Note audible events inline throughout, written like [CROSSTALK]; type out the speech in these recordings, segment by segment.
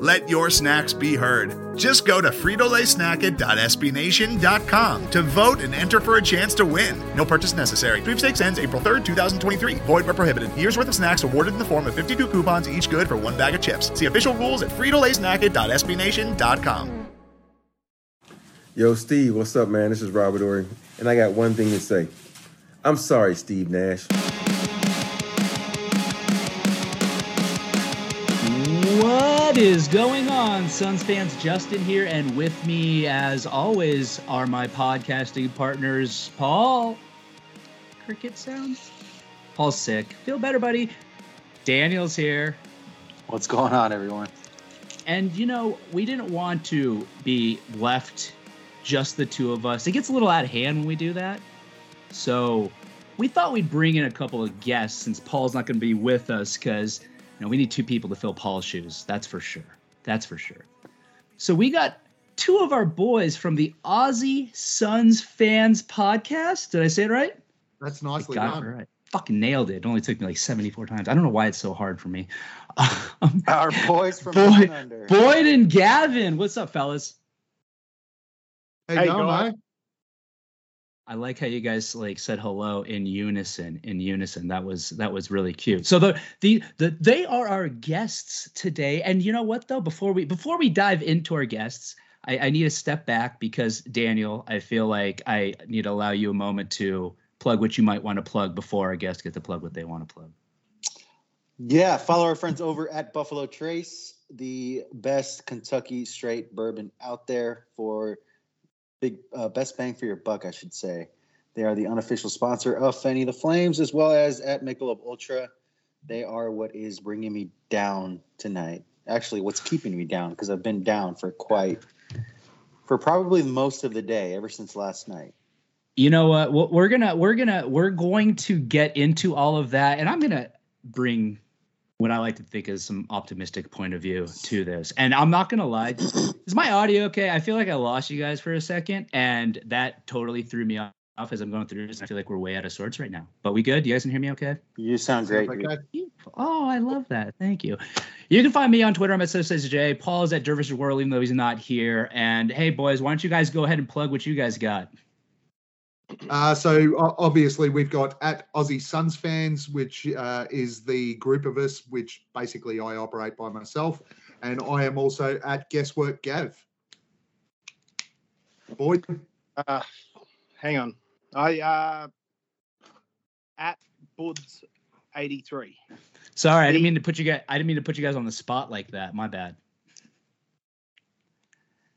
Let your snacks be heard. Just go to fritolaysnacket.sbnation.com to vote and enter for a chance to win. No purchase necessary. Sweepstakes ends April 3rd, 2023. Void where prohibited. Year's worth of snacks awarded in the form of 52 coupons, each good for one bag of chips. See official rules at fritolaysnacket.sbnation.com. Yo, Steve, what's up, man? This is Robert Horry, and I got one thing to say. I'm sorry, Steve Nash. Is going on, Suns fans? Justin here, and with me, as always, are my podcasting partners, Paul. Cricket sounds. Paul's sick. Feel better, buddy. Daniel's here. What's going on, everyone? And you know, we didn't want to be left just the two of us. It gets a little out of hand when we do that. So we thought we'd bring in a couple of guests since Paul's not going to be with us because you know we need two people to fill Paul's shoes. That's for sure. That's for sure. So we got two of our boys from the Aussie Suns fans podcast. Did I say it right? That's nicely I got done. it right. Fucking nailed it. It only took me like 74 times. I don't know why it's so hard for me. Um, [LAUGHS] Our boys from Boy- Under. Boyd and Gavin, what's up, fellas? Hey, Hey, going, guys. mate? I like how you guys like said hello in unison. In unison, that was that was really cute. So the the the they are our guests today, and you know what though? Before we before we dive into our guests, I, I need to step back because Daniel, I feel like I need to allow you a moment to plug what you might want to plug before our guests get to plug what they want to plug. Yeah, follow our friends over at Buffalo Trace, the best Kentucky straight bourbon out there for big uh, best bang for your buck, I should say. They are the unofficial sponsor of Fanning the Flames, as well as at Michelob Ultra. They are what is bringing me down tonight. Actually, what's keeping me down because I've been down for quite, for probably most of the day ever since last night. You know what? We're gonna we're gonna we're going to get into all of that, and I'm gonna bring what I like to think is some optimistic point of view to this. And I'm not gonna lie, is my audio okay? I feel like I lost you guys for a second, and that totally threw me off as I'm going through this. I feel like we're way out of sorts right now. But we good? You guys can hear me okay? You sound great. Sounds dude. okay. Beautiful. Oh, I love that. Thank you. You can find me on Twitter. I'm at J. Paul is at Dervish World, even though he's not here. And hey, boys, why don't you guys go ahead and plug what you guys got? Uh, so obviously we've got at Aussie Suns fans, which uh, is the group of us, which basically I operate by myself, and I am also at Guesswork Gav. Boyd, Uh, hang on. I uh at Boods eighty three. Sorry, I didn't mean to put you guys. I didn't mean to put you guys on the spot like that. My bad.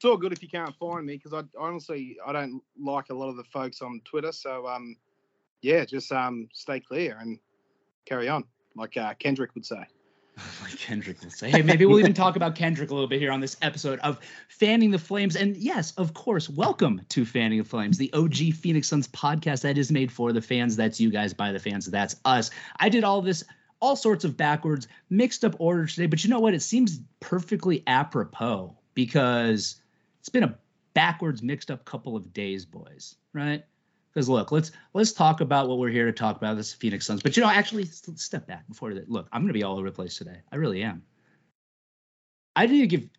It's all good if you can't find me because I honestly I don't like a lot of the folks on Twitter. So um yeah, just um stay clear and carry on, like uh, Kendrick would say. [LAUGHS] Like Kendrick will say. Hey, maybe we'll even talk about Kendrick a little bit here on this episode of Fanning the Flames. And yes, of course, welcome to Fanning the Flames, the OG Phoenix Suns podcast that is made for the fans. That's you guys by the fans. That's us. I did all this, all sorts of backwards, mixed up order today. But you know what? It seems perfectly apropos because it's been a backwards, mixed up couple of days, boys. Right? Because look, let's let's talk about what we're here to talk about. This Phoenix Suns. But you know, actually, step back before that. Look, I'm going to be all over the place today. I really am. I need to give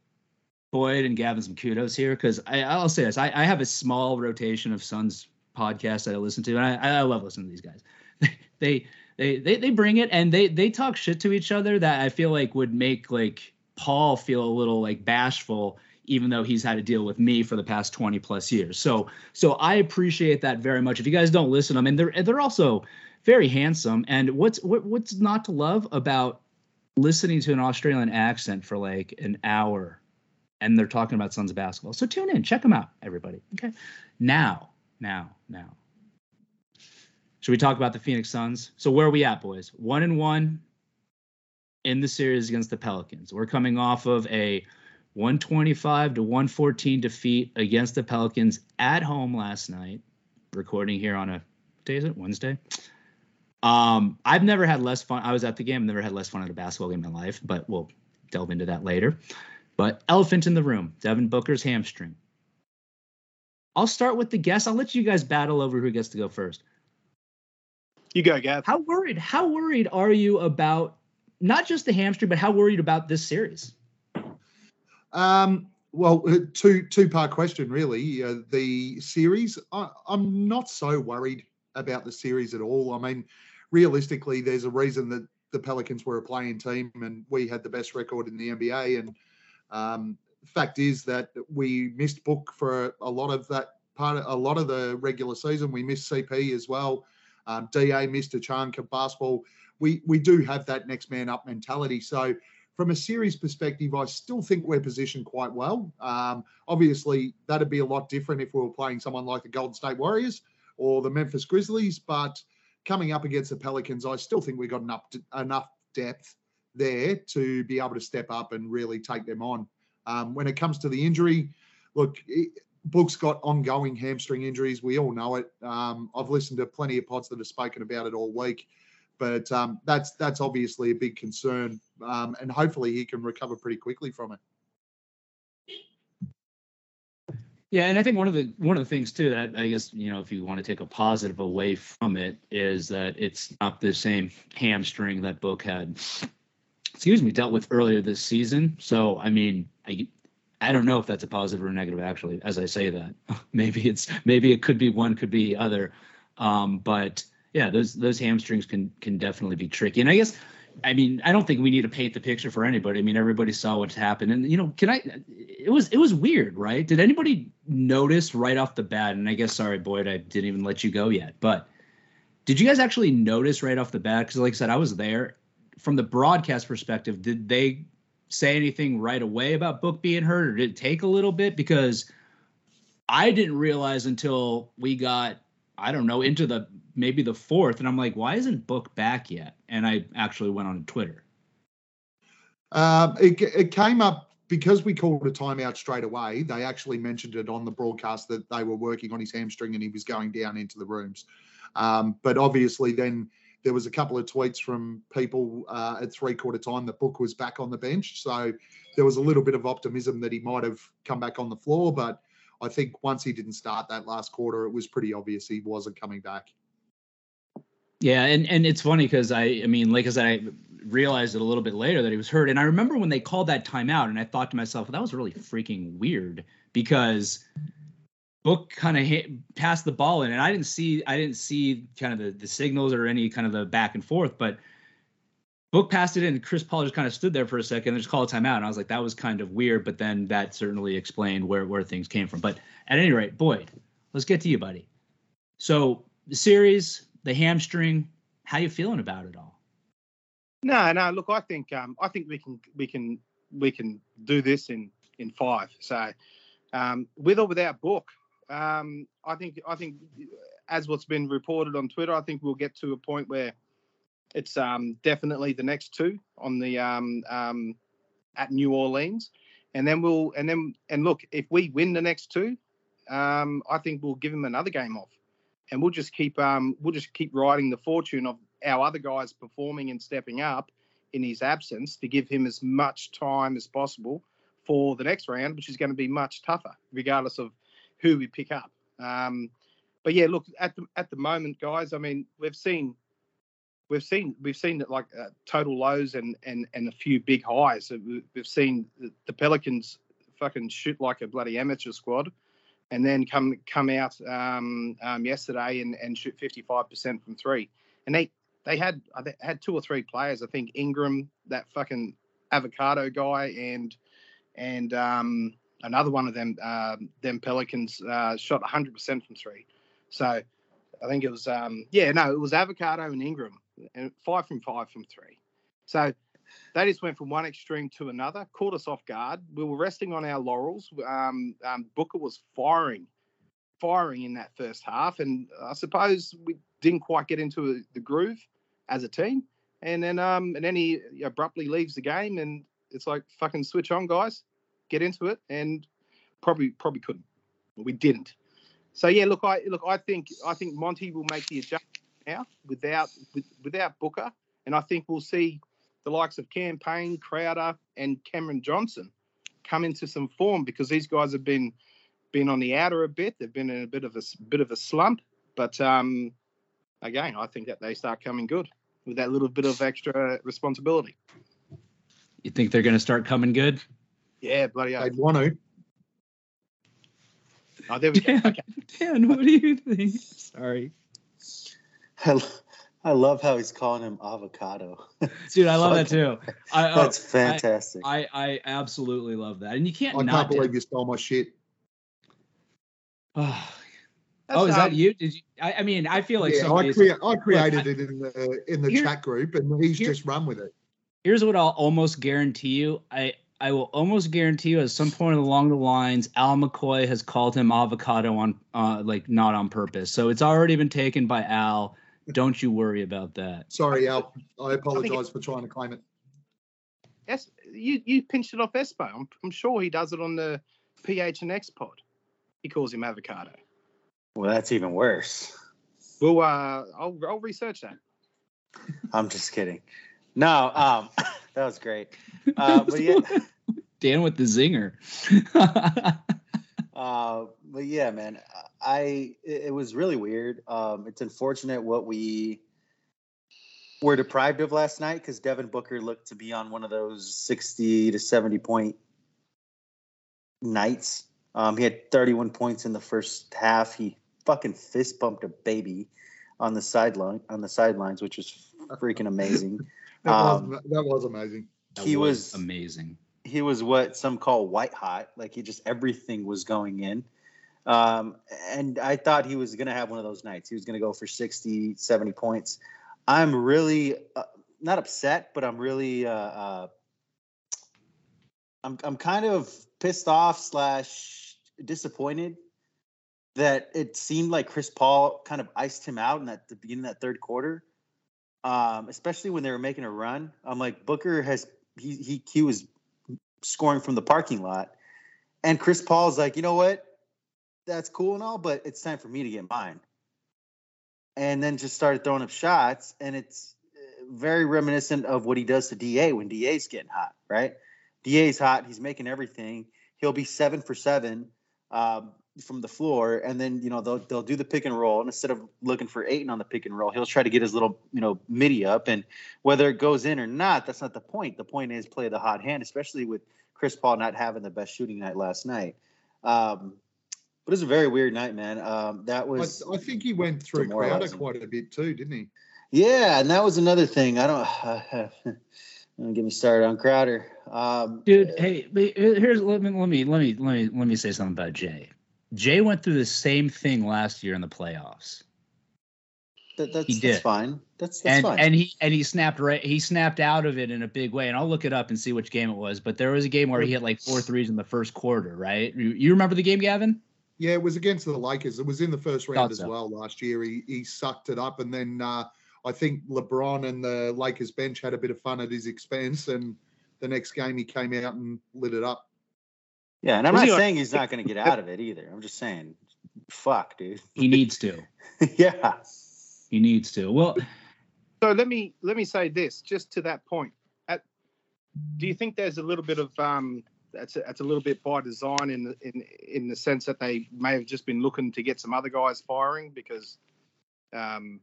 Boyd and Gavin some kudos here because I'll say this: I, I have a small rotation of Suns podcasts that I listen to, and I, I love listening to these guys. [LAUGHS] they, they they they bring it, and they they talk shit to each other that I feel like would make like Paul feel a little like bashful even though he's had to deal with me for the past 20 plus years. So so I appreciate that very much. If you guys don't listen, I mean they're they're also very handsome. And what's what, what's not to love about listening to an Australian accent for like an hour and they're talking about Suns basketball. So tune in, check them out, everybody. Okay. Now, now, now. Should we talk about the Phoenix Suns? So where are we at, boys? One and one. in the series against the Pelicans. We're coming off of a 125 to 114 defeat against the Pelicans at home last night. Recording here on a day is it Wednesday? Um, I've never had less fun. I was at the game. Never had less fun at a basketball game in my life, but we'll delve into that later. But elephant in the room, Devin Booker's hamstring. I'll start with the guess. I'll let you guys battle over who gets to go first. You go, Gav. How worried? How worried are you about not just the hamstring, but how worried about this series? Um, well, uh, two two part question really. Uh, the series, I, I'm not so worried about the series at all. I mean, realistically, there's a reason that the Pelicans were a play-in team and we had the best record in the NBA. And um, fact is that we missed Book for a lot of that part, a lot of the regular season. We missed CP as well. Um, Da missed a chunk of basketball. We we do have that next man up mentality. So from a series perspective, I still think we're positioned quite well. Um, obviously, that'd be a lot different if we were playing someone like the Golden State Warriors or the Memphis Grizzlies. But coming up against the Pelicans, I still think we've got enough enough depth there to be able to step up and really take them on. Um, when it comes to the injury, look, Book's got ongoing hamstring injuries. We all know it. Um, I've listened to plenty of pods that have spoken about it all week, but um, that's that's obviously a big concern, um, and hopefully he can recover pretty quickly from it. Yeah, and I think one of the one of the things too that I guess you know if you want to take a positive away from it is that it's not the same hamstring that Book had, excuse me, dealt with earlier this season. So I mean, I I don't know if that's a positive or negative actually. As I say that, [LAUGHS] maybe it's maybe it could be one, could be other, um, but yeah, those those hamstrings can can definitely be tricky. And I guess I mean, I don't think we need to paint the picture for anybody. I mean, everybody saw what's happened, and you know, can I? It was it was weird, right? Did anybody notice right off the bat? And I guess, sorry, Boyd, I didn't even let you go yet. But did you guys actually notice right off the bat? Because, like I said, I was there. From the broadcast perspective, did they say anything right away about Book being hurt, or did it take a little bit? Because I didn't realize until we got, I don't know, into the maybe the fourth, and I'm like, why isn't Book back yet? And I actually went on Twitter. Um, it, it came up because we called a timeout straight away. They actually mentioned it on the broadcast that they were working on his hamstring and he was going down into the rooms. Um, but obviously, then there was a couple of tweets from people uh, at three quarter time that Book was back on the bench. So there was a little bit of optimism that he might have come back on the floor. But I think once he didn't start that last quarter, it was pretty obvious he wasn't coming back. Yeah, and and it's funny because I I mean, like I said, I realized it a little bit later that he was hurt, and I remember when they called that timeout, and I thought to myself, well, that was really freaking weird because Book kind of passed the ball in, and I didn't see I didn't see kind of the the signals or any kind of the back and forth, but Book passed it in, Chris Paul just kind of stood there for a second and just called a timeout, and I was like, that was kind of weird, but then that certainly explained where where things came from. But at any rate, Boyd, let's get to you, buddy. So the series the hamstring. How you feeling about it all? No, no. Look, I think um, I think we can we can we can do this in in five. So um, with or without book, um, I think I think as what's been reported on Twitter, I think we'll get to a point where it's um, definitely the next two on the um, um, at New Orleans, and then we'll and then and look if we win the next two, um, I think we'll give him another game off and we'll just keep um, we'll just keep riding the fortune of our other guys performing and stepping up in his absence to give him as much time as possible for the next round, which is going to be much tougher, regardless of who we pick up. Um, but yeah, look at the at the moment, guys. I mean, we've seen we've seen we've seen like uh, total lows and and and a few big highs. We've seen the Pelicans fucking shoot like a bloody amateur squad and then come come out um, um, yesterday and, and shoot 55% from three. And they they had they had two or three players. I think Ingram, that fucking avocado guy, and and um, another one of them uh, them Pelicans uh, shot 100% from three. So I think it was um, yeah no it was avocado and Ingram and five from five from three. So they just went from one extreme to another, caught us off guard. We were resting on our laurels. Um, um, Booker was firing, firing in that first half, and I suppose we didn't quite get into the groove as a team. and then um and then he abruptly leaves the game, and it's like fucking switch on, guys, get into it, and probably probably couldn't. We didn't. So yeah, look, I look, I think I think Monty will make the adjustment now without with, without Booker, and I think we'll see the likes of Cam Payne, Crowder, and Cameron Johnson come into some form because these guys have been been on the outer a bit. They've been in a bit of a bit of a slump, but um, again, I think that they start coming good with that little bit of extra responsibility. You think they're going to start coming good? Yeah, bloody hell. They'd want to. Oh, there we go. [LAUGHS] Okay. Dan, what do you think? Sorry, I, I love how he's calling him avocado. [LAUGHS] dude, I love that too. I, oh, That's fantastic. I, I absolutely love that, and you can't I not. can't believe you stole my shit. [SIGHS] Oh, That's, oh, is that um, you? Did you? I, I mean, I feel like yeah, I, crea- I created I- it in the in the Here- chat group, and he's here- just run with it. here's what I'll almost guarantee you. I I will almost guarantee you at some point along the lines, Al McCoy has called him avocado on uh like not on purpose. So it's already been taken by Al. Don't you worry about that. Sorry, Al. I apologise for trying to claim it. Es- you you pinched it off Espo. I'm, I'm sure he does it on the PHNX pod. He calls him avocado. well, that's even worse. Well, uh, I'll I'll research that. [LAUGHS] I'm just kidding. No, um, [LAUGHS] that was great. Uh, but yeah, [LAUGHS] Dan with the zinger. uh, but yeah, man, I it, it was really weird. Um, it's unfortunate what we were deprived of last night because Devin Booker looked to be on one of those 60 to 70 point nights. Um, he had 31 points in the first half. He fucking fist bumped a baby on the sideline on the sidelines, which was freaking amazing. [LAUGHS] That, Um, was, that was amazing. That He was- amazing. he was what some call white hot. Like he just everything was going in. Um, and I thought he was going to have one of those nights. He was going to go for 60, 70 points. I'm really uh, not upset, but I'm really, uh, uh, I'm, I'm kind of pissed off slash disappointed that it seemed like Chris Paul kind of iced him out in that the beginning of that third quarter. Um, especially when they were making a run. I'm like Booker has he he he was scoring from the parking lot. And Chris Paul's like, you know what? That's cool and all, but it's time for me to get mine. And then just started throwing up shots. And it's uh, very reminiscent of what he does to DA when DA's getting hot, right? DA's hot. He's making everything. He'll be seven for seven um, from the floor. And then, you know, they'll, they'll do the pick and roll. And instead of looking for Ayton on the pick and roll, he'll try to get his little, you know, midi up. And whether it goes in or not, that's not the point. The point is play the hot hand, especially with Chris Paul not having the best shooting night last night. Um, but it was a very weird night, man. Um, that was, I think he went through Crowder quite a bit too, didn't he? yeah, and that was another thing. I don't, [SIGHS] don't get me started on Crowder. Um, Dude, hey, here's let me let me let me let me let me say something about Jay. Jay went through the same thing last year in the playoffs. that, that's, he that's fine. That's that's and fine. and he and he snapped right he snapped out of it in a big way and i'll look it up and see which game it was but there was a game where he hit like four threes in the first quarter right you, you remember the game gavin Yeah, it was against the Lakers. It was in the first round Thought as well last year. He he sucked it up, and then uh, I think LeBron and the Lakers bench had a bit of fun at his expense. And the next game, he came out and lit it up. yeah, and I'm Was not he saying he's not going to get out of it either. I'm just saying, fuck, dude. [LAUGHS] he needs to [LAUGHS] yeah. he needs to well So let me let me say this just to that point. At, do you think there's a little bit of um, that's a, that's a little bit by design in the, in in the sense that they may have just been looking to get some other guys firing because, um,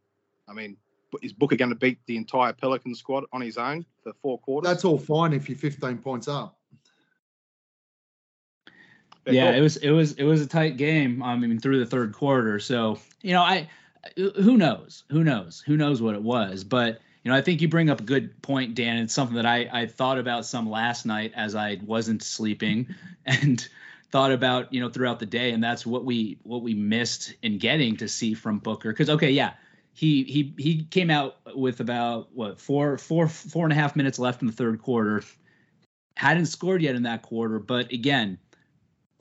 I mean, is Booker going to beat the entire Pelican squad on his own for four quarters? That's all fine if you're 15 points up. Fair yeah call. it was it was it was a tight game i mean through the third quarter so you know i who knows who knows who knows what it was but you know i think you bring up a good point dan it's something that i i thought about some last night as i wasn't sleeping [LAUGHS] and thought about you know throughout the day and that's what we what we missed in getting to see from booker because okay yeah he he he came out with about what four four four and a half minutes left in the third quarter hadn't scored yet in that quarter but again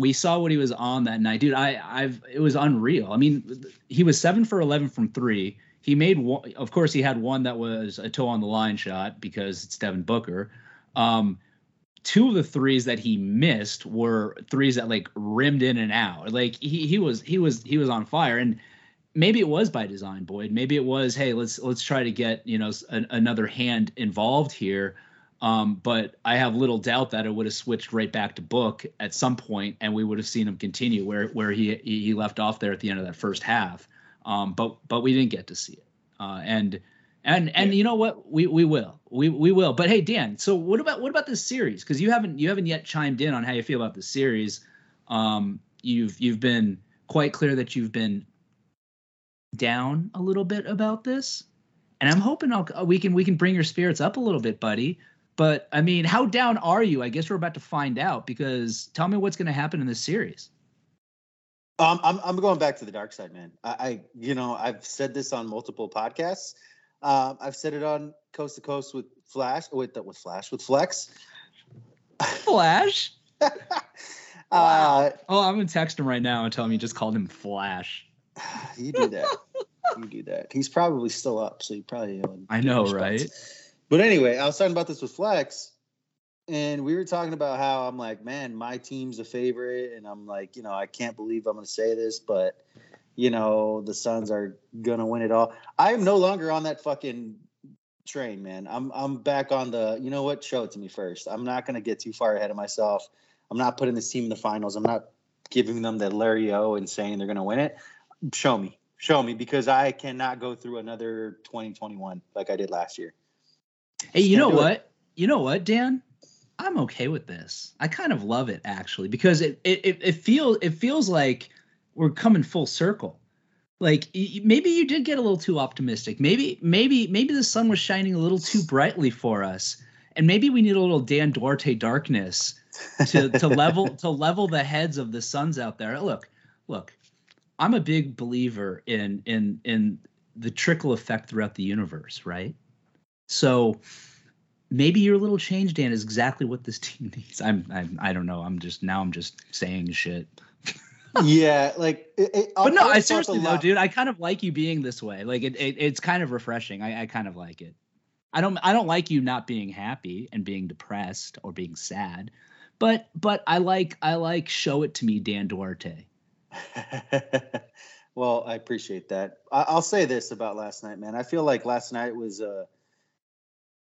we saw what he was on that night, dude. I, I've it was unreal. I mean, he was seven for eleven from three. He made one. Of course, he had one that was a toe on the line shot because it's Devin Booker. Um, two of the threes that he missed were threes that like rimmed in and out. Like he he was he was he was on fire and maybe it was by design boyd maybe it was hey let's let's try to get you know an, another hand involved here um, but i have little doubt that it would have switched right back to book at some point and we would have seen him continue where where he he left off there at the end of that first half um, but but we didn't get to see it uh, and and and yeah. you know what we we will we we will but hey dan so what about what about this series because you haven't you haven't yet chimed in on how you feel about the series um, you've you've been quite clear that you've been down a little bit about this, and I'm hoping I'll, we can we can bring your spirits up a little bit, buddy. But I mean, how down are you? I guess we're about to find out because tell me what's going to happen in this series. Um, I'm I'm going back to the dark side, man. I, I you know I've said this on multiple podcasts. Um, I've said it on Coast to Coast with Flash, with with Flash, with Flex. Flash. [LAUGHS] uh, oh, I'm gonna text him right now and tell him you just called him Flash. [SIGHS] you do that. you do that. He's probably still up, so you probably. I know, right? But anyway, I was talking about this with Flex, and we were talking about how I'm like, man, my team's a favorite, and I'm like, you know, I can't believe I'm going to say this, but you know, the Suns are gonna win it all. I am no longer on that fucking train, man. I'm I'm back on the. You know what? Show it to me first. I'm not gonna get too far ahead of myself. I'm not putting this team in the finals. I'm not giving them the Larry O and saying they're gonna win it show me, show me, because I cannot go through another 2021 like I did last year. Hey, you know what? It. You know what, Dan? I'm okay with this. I kind of love it actually because it it it feels it feels like we're coming full circle. Like maybe you did get a little too optimistic. Maybe maybe maybe the sun was shining a little too brightly for us, and maybe we need a little Dan Duarte darkness to to [LAUGHS] level to level the heads of the suns out there. Look, look, I'm a big believer in in in the trickle effect throughout the universe, right? So maybe your little change, Dan, is exactly what this [LAUGHS] team needs. I'm, I'm I don't know. I'm just now I'm just saying shit. [LAUGHS] yeah, like, it, it, but no, I seriously though, dude, I kind of like you being this way. Like, it, it it's kind of refreshing. I, I kind of like it. I don't I don't like you not being happy and being depressed or being sad, but but I like I like show it to me, Dan Duarte. [LAUGHS] well, I appreciate that. I- will say this about last night, man. I feel like last night was, uh,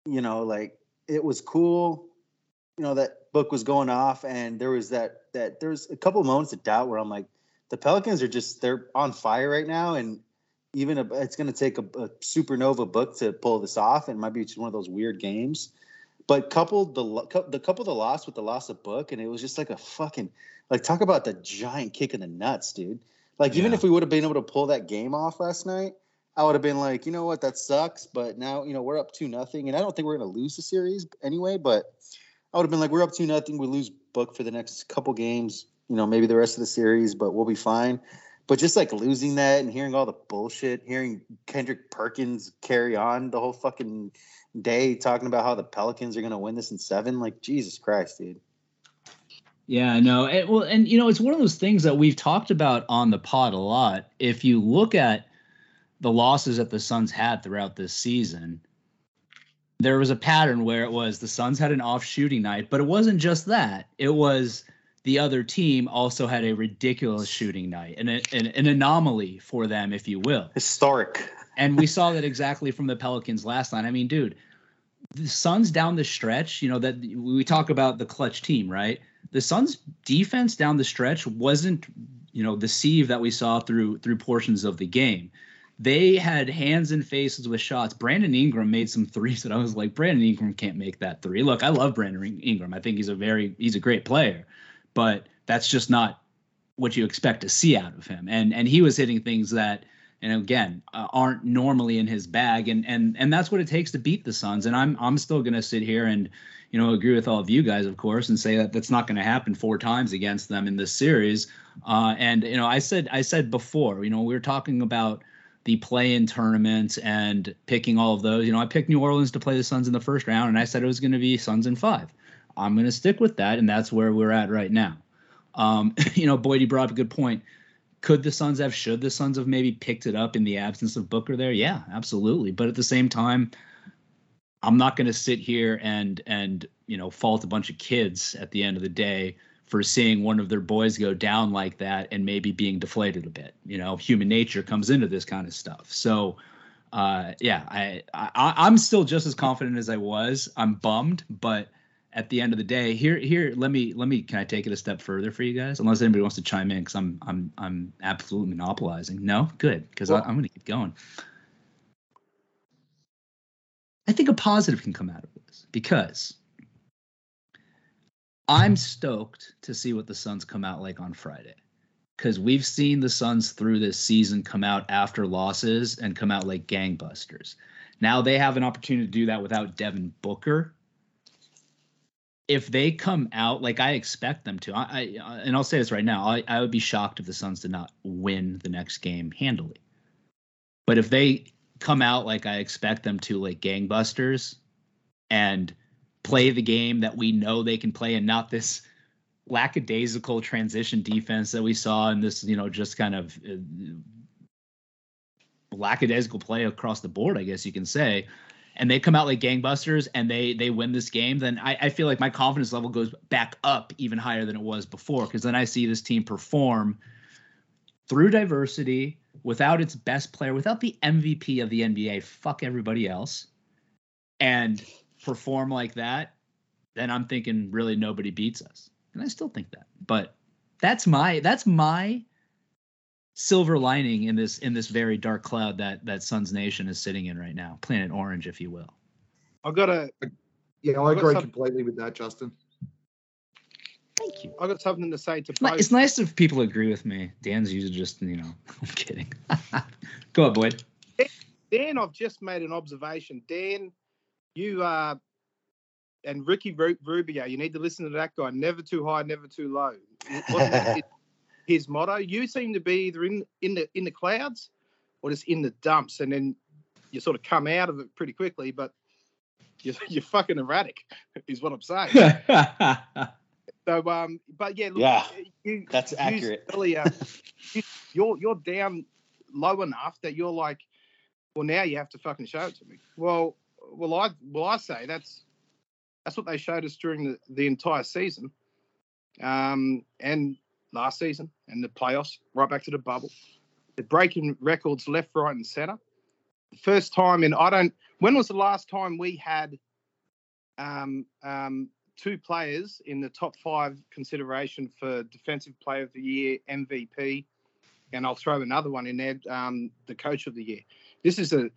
you know, like it was cool. You know, that book was going off, and there was that that there's a couple moments of doubt where I'm like, the Pelicans are just they're on fire right now, and even a, it's going to take a, a, supernova book to pull this off, and it might be just one of those weird games. But coupled the the couple the loss with the loss of book, and it was just like a fucking like, talk about the giant kick in the nuts, dude. Like, yeah. even if we would have been able to pull that game off last night, I would have been like, you know what, that sucks. But now, you know, we're up two nothing, and I don't think we're gonna lose the series anyway. But I would have been like, we're up two nothing. We lose book for the next couple games. You know, maybe the rest of the series, but we'll be fine. But just like losing that and hearing all the bullshit, hearing Kendrick Perkins carry on the whole fucking day talking about how the Pelicans are gonna win this in seven, like Jesus Christ, dude. Yeah, no. It, well, and you know, it's one of those things that we've talked about on the pod a lot. If you look at the losses that the Suns had throughout this season, there was a pattern where it was the Suns had an off shooting night, but it wasn't just that. It was the other team also had a ridiculous shooting night and an, an anomaly for them, if you will. Historic. and we saw that exactly from the Pelicans last night. I mean, dude, the Suns down the stretch, you know, that we talk about the clutch team, right? the Suns defense down the stretch wasn't, you know, the sieve that we saw through through portions of the game. They had hands and faces with shots. Brandon Ingram made some threes that I was like, Brandon Ingram can't make that three. Look, I love Brandon Ingram. I think he's a very he's a great player, but that's just not what you expect to see out of him. And and he was hitting things that and again uh, aren't normally in his bag and and and that's what it takes to beat the Suns and I'm I'm still going to sit here and you know, agree with all of you guys, of course, and say that that's not going to happen four times against them in this series. Uh, and you know, I said I said before, you know, we were talking about the play-in tournaments and picking all of those. You know, I picked New Orleans to play the Suns in the first round, and I said it was going to be Suns in five. I'm going to stick with that, and that's where we're at right now. Um, [LAUGHS] you know, Boyd, you brought up a good point. Could the Suns have? Should the Suns have maybe picked it up in the absence of Booker there? Yeah, absolutely. But at the same time, I'm not going to sit here and and you know fault a bunch of kids at the end of the day for seeing one of their boys go down like that and maybe being deflated a bit. You know, human nature comes into this kind of stuff. So, uh, yeah, I, I I'm still just as confident as I was. I'm bummed, but at the end of the day, here here let me let me can I take it a step further for you guys? Unless anybody wants to chime in, because I'm I'm I'm absolutely monopolizing. No, good, because well, I'm going to keep going. I think a positive can come out of this because I'm stoked to see what the Suns come out like on Friday. Because we've seen the Suns through this season come out after losses and come out like gangbusters. Now they have an opportunity to do that without Devin Booker. If they come out like I expect them to, I, I and I'll say this right now, I, I would be shocked if the Suns did not win the next game handily. But if they come out like I expect them to, like gangbusters, and play the game that we know they can play, and not this lackadaisical transition defense that we saw in this, you know, just kind of uh, lackadaisical play across the board, I guess you can say. And they come out like gangbusters and they they win this game, then I, I feel like my confidence level goes back up even higher than it was before. Because then I see this team perform through diversity, without its best player, without the MVP of the NBA, fuck everybody else, and perform like that, then I'm thinking really nobody beats us. And I still think that. But that's my that's my silver lining in this in this very dark cloud that that Suns Nation is sitting in right now, Planet Orange, if you will. I've got a yeah, I agree completely with that, Justin. Thank you. I've got something to say to both. It's nice if people agree with me. Dan's usually just, you know, [LAUGHS] I'm kidding. [LAUGHS] Go on, Boyd. Dan, I've just made an observation. Dan, you are, uh, and Ricky Rubio, you need to listen to that guy. Never too high, never too low. [LAUGHS] His, his motto. You seem to be either in in the in the clouds or just in the dumps, and then you sort of come out of it pretty quickly. But you're, [LAUGHS] you're fucking erratic, is what I'm saying. [LAUGHS] So, um, but yeah, look, yeah, you, that's accurate. Earlier, you, you're you're down low enough that you're like, well, now you have to fucking show it to me. Well, well, I well I say that's that's what they showed us during the, the entire season, um, and last season and the playoffs, right back to the bubble. They're breaking records left, right, and center. The first time in I don't. When was the last time we had um, um, two players in the top five consideration for Defensive Player of the Year, MVP, and I'll throw another one in there, um, the Coach of the Year. This is a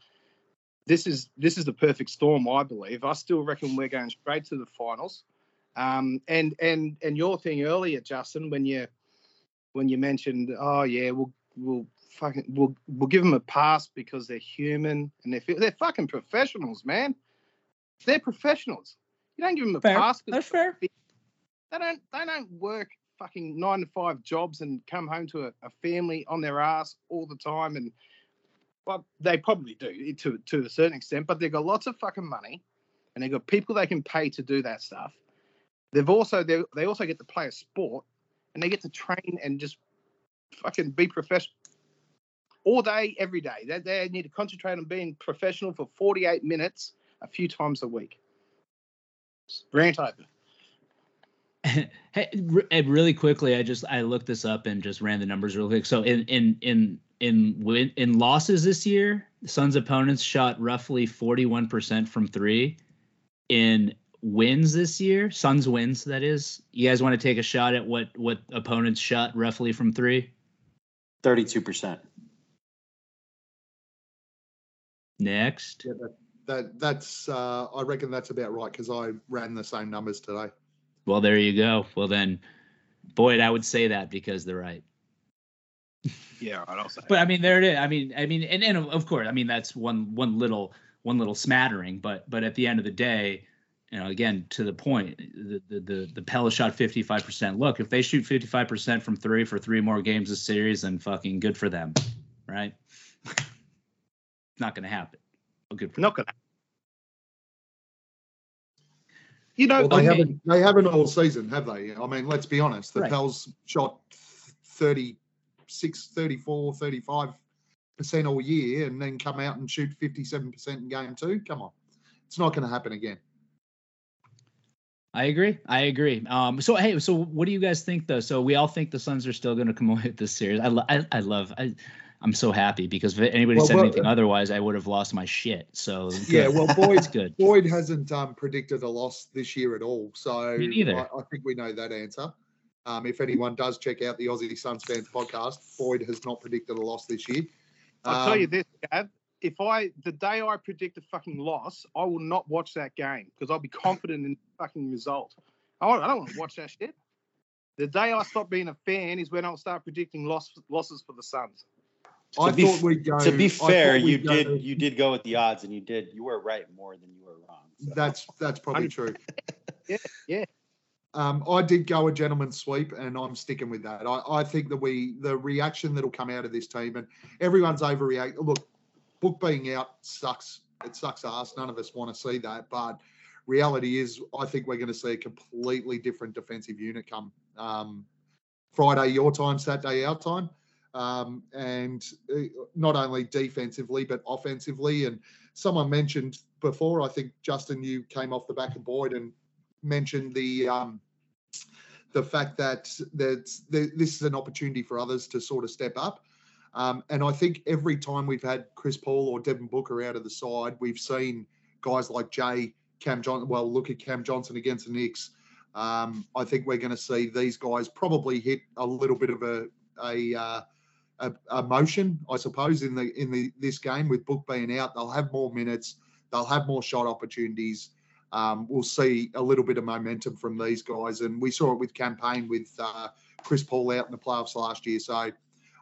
this is this is the perfect storm, I believe. I still reckon we're going straight to the finals. Um, and and and your thing earlier, Justin, when you when you mentioned, oh yeah, we'll we'll fucking we'll we'll give them a pass because they're human and they're they're fucking professionals, man. They're professionals. You don't give them a fair. pass. That's fair. They don't. They don't work fucking nine to five jobs and come home to a, a family on their ass all the time. And well, they probably do to to a certain extent, but they've got lots of fucking money, and they've got people they can pay to do that stuff. They've also they they also get to play a sport, and they get to train and just fucking be professional all day, every day. They, they need to concentrate on being professional for 48 minutes a few times a week. Rant open. [LAUGHS] hey, really quickly, I just I looked this up and just ran the numbers real quick. So in in in in win in losses this year, Suns opponents shot roughly 41% from three. In wins this year, Suns wins that is. You guys want to take a shot at what what opponents shot roughly from three? 32%. Next. Yeah, that, that that's uh, I reckon that's about right because I ran the same numbers today. Well, there you go. Well, then, Boyd, I would say that because they're right yeah, I'll say. but I mean, there it is. I mean, I mean, and, and of course, I mean that's one one little one little smattering, but but at the end of the day, you know, again to the point, the the the, the Pella shot 55%. Look, if they shoot 55% from three for three more games of series, then fucking good for them, right? [LAUGHS] Not going to happen. But good for Not. Gonna. You know, well, they okay. haven't they haven't all season, have they? I mean, let's be honest. The right. Pels shot 30 six, 34, 35 percent all year and then come out and shoot 57 percent in game two. Come on, it's not going to happen again. I agree. I agree. Um, so hey, so what do you guys think though? So we all think the Suns are still going to come [LAUGHS] away with this series. I, lo- I, I love. I, I'm so happy because if anybody well, said well, anything uh, otherwise, I would have lost my shit. So good. yeah, well, [LAUGHS] Boyd's good. Boyd hasn't um, predicted a loss this year at all. So Me neither. I, I think we know that answer. Um, if anyone does check out the Aussie Suns fans podcast, Boyd has not predicted a loss this year. I'll tell you Um, this, Gav. If I the day I predict a fucking loss, I will not watch that game because I'll be confident in the fucking result. I, won't- I don't want to watch that shit. The day I stop being a fan is when I'll start predicting loss, losses for the Suns. I To be thought we'd go. to be I fair, thought you we'd go- did you did go with the odds, and you did you were right more than you were wrong. so. That's that's probably true. [LAUGHS] Yeah, yeah. Um, I did go a gentleman's sweep, and I'm sticking with that. I, I think that we the reaction that'll come out of this team, and everyone's overreact. Look, book being out sucks. It sucks ass. None of us want to see that, but reality is, I think we're going to see a completely different defensive unit come um, Friday your time, Saturday our time, um, and uh, not only defensively but offensively. And someone mentioned before, I think Justin, you came off the back of Boyd and mentioned the um, the fact that that this is an opportunity for others to sort of step up. Um, and I think every time we've had Chris Paul or Devin Booker out of the side, we've seen guys like Jay, Cam Johnson. Well, look at Cam Johnson against the Knicks. Um, I think we're going to see these guys probably hit a little bit of a a, uh, a a motion, I suppose, in the in the this game with Book being out. They'll have more minutes. They'll have more shot opportunities. Um, we'll see a little bit of momentum from these guys, and we saw it with Cam Payne with uh, Chris Paul out in the playoffs last year. So I,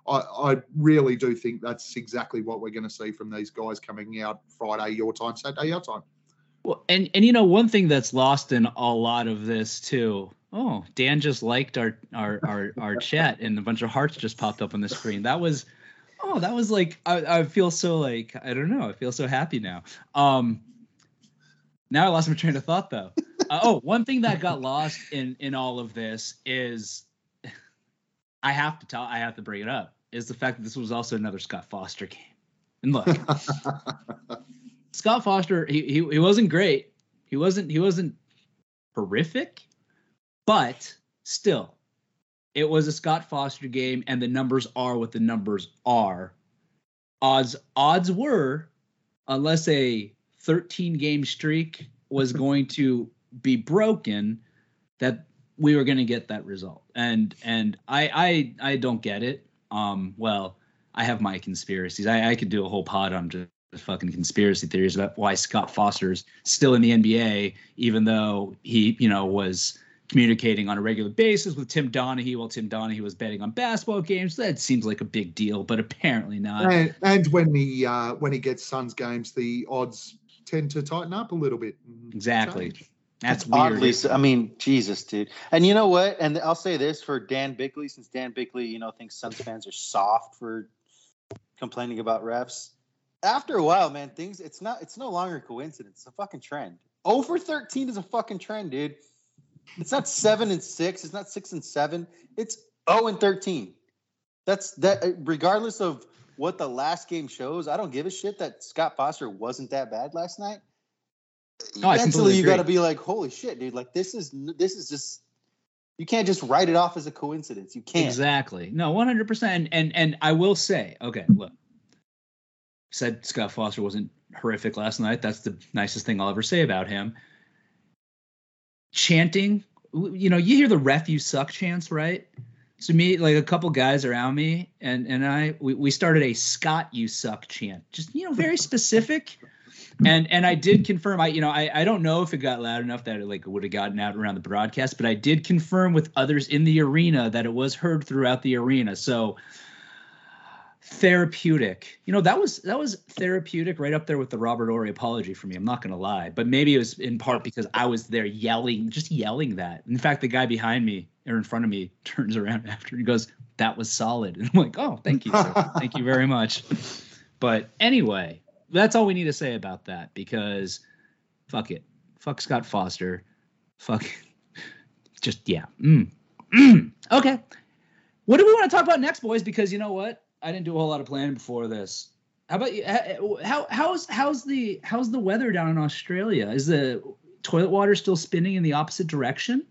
I really do think that's exactly what we're going to see from these guys coming out Friday your time, Saturday your time. Well, and and you know one thing that's lost in a lot of this too. Oh, Dan just liked our our our our [LAUGHS] chat, and a bunch of hearts just popped up on the screen. That was, oh, that was like I, I feel so like I don't know. I feel so happy now. Um, now I lost my train of thought though. Uh, oh, one thing that got lost in in all of this is [LAUGHS] I have to tell I have to bring it up is the fact that this was also another Scott Foster game. And look, [LAUGHS] Scott Foster, he, he he wasn't great. He wasn't he wasn't horrific, but still, it was a Scott Foster game, and the numbers are what the numbers are. Odds odds were, unless a 13 game streak was [LAUGHS] going to be broken, that we were going to get that result. And and I I I don't get it. Um, well, I have my conspiracies. I, I could do a whole pod on just fucking conspiracy theories about why Scott Foster's still in the NBA, even though he, you know, was communicating on a regular basis with Tim Donaghy while Tim Donaghy was betting on basketball games. That seems like a big deal, but apparently not. and, and when he uh, when he gets Suns games, the odds tend to tighten up a little bit. Exactly. change. That's weird. Oddly, I mean, Jesus, dude. And you know what? And I'll say this for Dan Bickley, since Dan Bickley, you know, thinks Suns fans are soft for complaining about refs. After a while, man, things it's not it's no longer a coincidence. It's a fucking trend. Over 13 is a fucking trend, dude. It's not seven and six. It's not six and seven. It's 0 and 13. That's that. Regardless of what the last game shows, I don't give a shit that Scott Foster wasn't that bad last night. No, Eventually, you got to be like, holy shit, dude! Like this is this is just you can't just write it off as a coincidence. You can't. Exactly. No, 100%. And, and and I will say, okay, look. Said Scott Foster wasn't horrific last night. That's the nicest thing I'll ever say about him. Chanting, you know, you hear the ref you suck chants, right? So me, like a couple guys around me, and and I, we, we started a Scott you suck chant. Just you know, very specific. And and I did confirm. I you know I I don't know if it got loud enough that it like would have gotten out around the broadcast, but I did confirm with others in the arena that it was heard throughout the arena. So therapeutic. You know that was that was therapeutic right up there with the Robert Horry apology for me. I'm not gonna lie, but maybe it was in part because I was there yelling, just yelling that. In fact, the guy behind me or in front of me [LAUGHS] turns around after and goes, "That was solid," [LAUGHS] and I'm like, "Oh, thank you, sir. [LAUGHS] thank you very much." But anyway, that's all we need to say about that because fuck it. Fuck Scott Foster. Fuck. Just, yeah. Mm. Mm. [CLEARS THROAT] Okay. What do we want to talk about next, boys? Because you know what, I didn't do a whole lot of planning before this. How about you? How how's how's the how's the weather down in Australia? Is the toilet water still spinning in the opposite direction?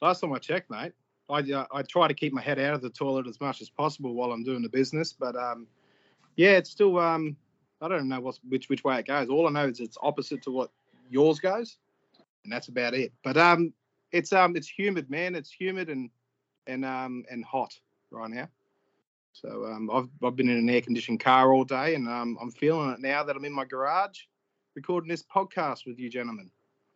Last time I checked, mate, I uh, I try to keep my head out of the toilet as much as possible while I'm doing the business, but um, yeah, it's still um, I don't know what's which which way it goes. All I know is it's opposite to what yours goes, and that's about it. But um, it's um, it's humid, man. It's humid and and um and hot right now. So um, I've I've been in an air conditioned car all day, and um, I'm feeling it now that I'm in my garage recording this podcast with you gentlemen.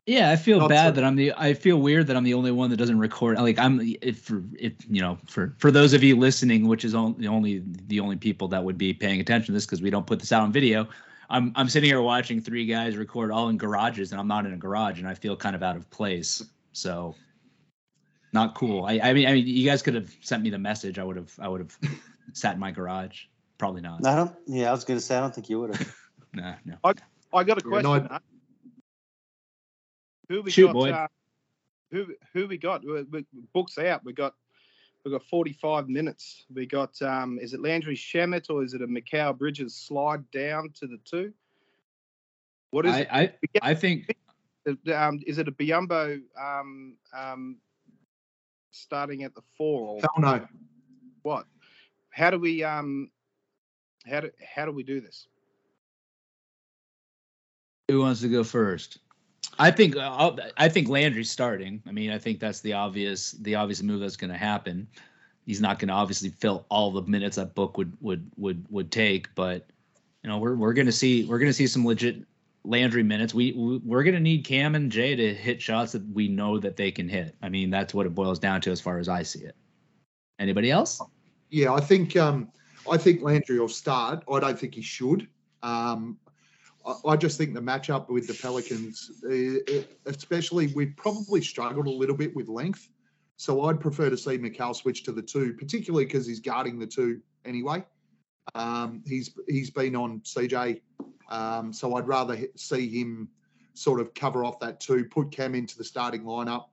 Yeah, I feel Not bad so. that I'm the. I feel weird that I'm the only one that doesn't record. Like I'm, if if you know, for for those of you listening, which is only only the only people that would be paying attention to this because we don't put this out on video. I'm I'm sitting here watching three guys record all in garages, and I'm not in a garage, and I feel kind of out of place. So, not cool. I I mean I mean you guys could have sent me the message. I would have I would have sat in my garage. Probably not. I don't. Yeah, I was gonna say I don't think you would have. [LAUGHS] nah, no. I I got a question. Yeah, no, who we Shoot, got? Uh, who who we got? We, we, books out. We got we got 45 minutes. We got um, is it Landry Shamet or is it a Mikal Bridges slide down to the two? What is I, it? I, I think um, is it a Biyombo um, um, starting at the four? Or Hell no. What? How do we um how do how do we do this? Who wants to go first? I think uh, I think Landry's starting. I mean, I think that's the obvious the obvious move that's going to happen. He's not going to obviously fill all the minutes that Book would would would would take, but you know we're we're going to see we're going to see some legit Landry minutes. We we're going to need Cam and Jay to hit shots that we know that they can hit. I mean, that's what it boils down to as far as I see it. Anybody else? Yeah, I think um, I think Landry will start. I don't think he should. Um, I just think the matchup with the Pelicans, especially, we've probably struggled a little bit with length. So I'd prefer to see Mikal switch to the two, particularly because he's guarding the two anyway. Um, he's he's been on CJ, um, so I'd rather see him sort of cover off that two, put Cam into the starting lineup,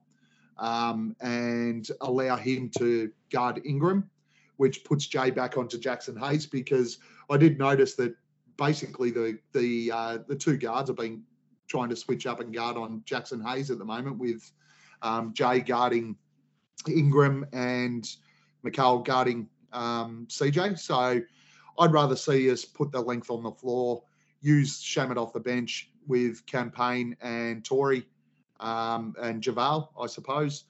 um, and allow him to guard Ingram, which puts Jay back onto Jaxson Hayes because I did notice that basically the the uh, the two guards have been trying to switch up and guard on Jaxson Hayes at the moment with um, Jay guarding Ingram and Mikal guarding um, CJ. So I'd rather see us put the length on the floor, use Shamet off the bench with Cam Payne and Torrey um, and JaVale, I suppose.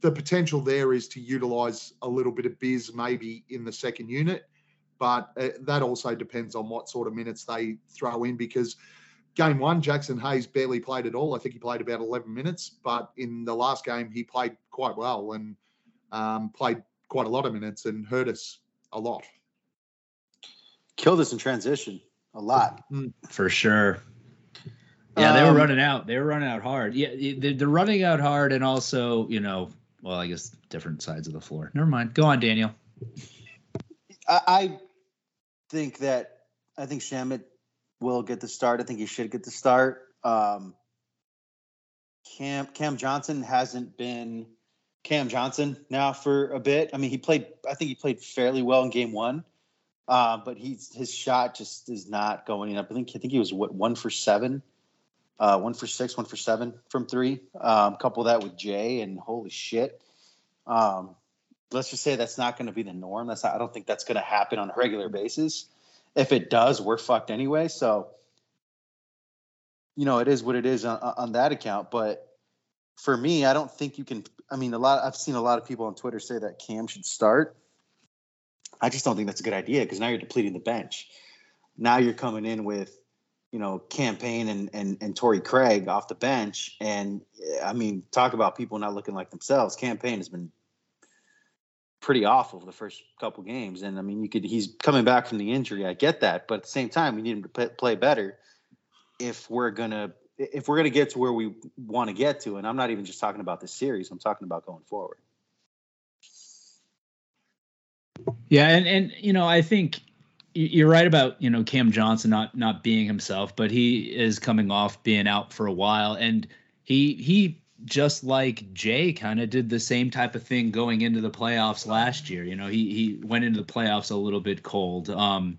The potential there is to utilize a little bit of biz maybe in the second unit but uh, that also depends on what sort of minutes they throw in because game one, Jaxson Hayes barely played at all. I think he played about 11 minutes, but in the last game, he played quite well and um, played quite a lot of minutes and hurt us a lot. Killed us in transition a lot. Mm. For sure. Yeah, they were um, running out. They were running out hard. Yeah, they're running out hard, and also, you know, well, I guess different sides of the floor. Never mind. Go on, Daniel. I think that I think Shamet will get the start. I think he should get the start. Um, Cam Cam Johnson hasn't been Cam Johnson now for a bit. I mean, he played. I think he played fairly well in game one, uh, but he's his shot just is not going up. I think I think he was what one for seven, uh, one for six, one for seven from three. Um, couple that with Jay, and holy shit. Um, let's just say that's not going to be the norm. That's not, I don't think that's going to happen on a regular basis. If it does, we're fucked anyway. So, you know, it is what it is on, on that account. But for me, I don't think you can. I mean, a lot. I've seen a lot of people on Twitter say that Cam should start. I just don't think that's a good idea because now you're depleting the bench. Now you're coming in with, you know, Cam Payne and and and Torrey Craig off the bench, and I mean, talk about people not looking like themselves. Cam Payne has been pretty awful the first couple games. And I mean, you could he's coming back from the injury. I get that, but at the same time, we need him to play better if we're gonna if we're gonna get to where we want to get to. And I'm not even just talking about this series. I'm talking about going forward. Yeah, and and you know, I think you're right about you know Cam Johnson not not being himself, but he is coming off being out for a while, and he he just like Jay kind of did the same type of thing going into the playoffs last year. You know, he he went into the playoffs a little bit cold. Um,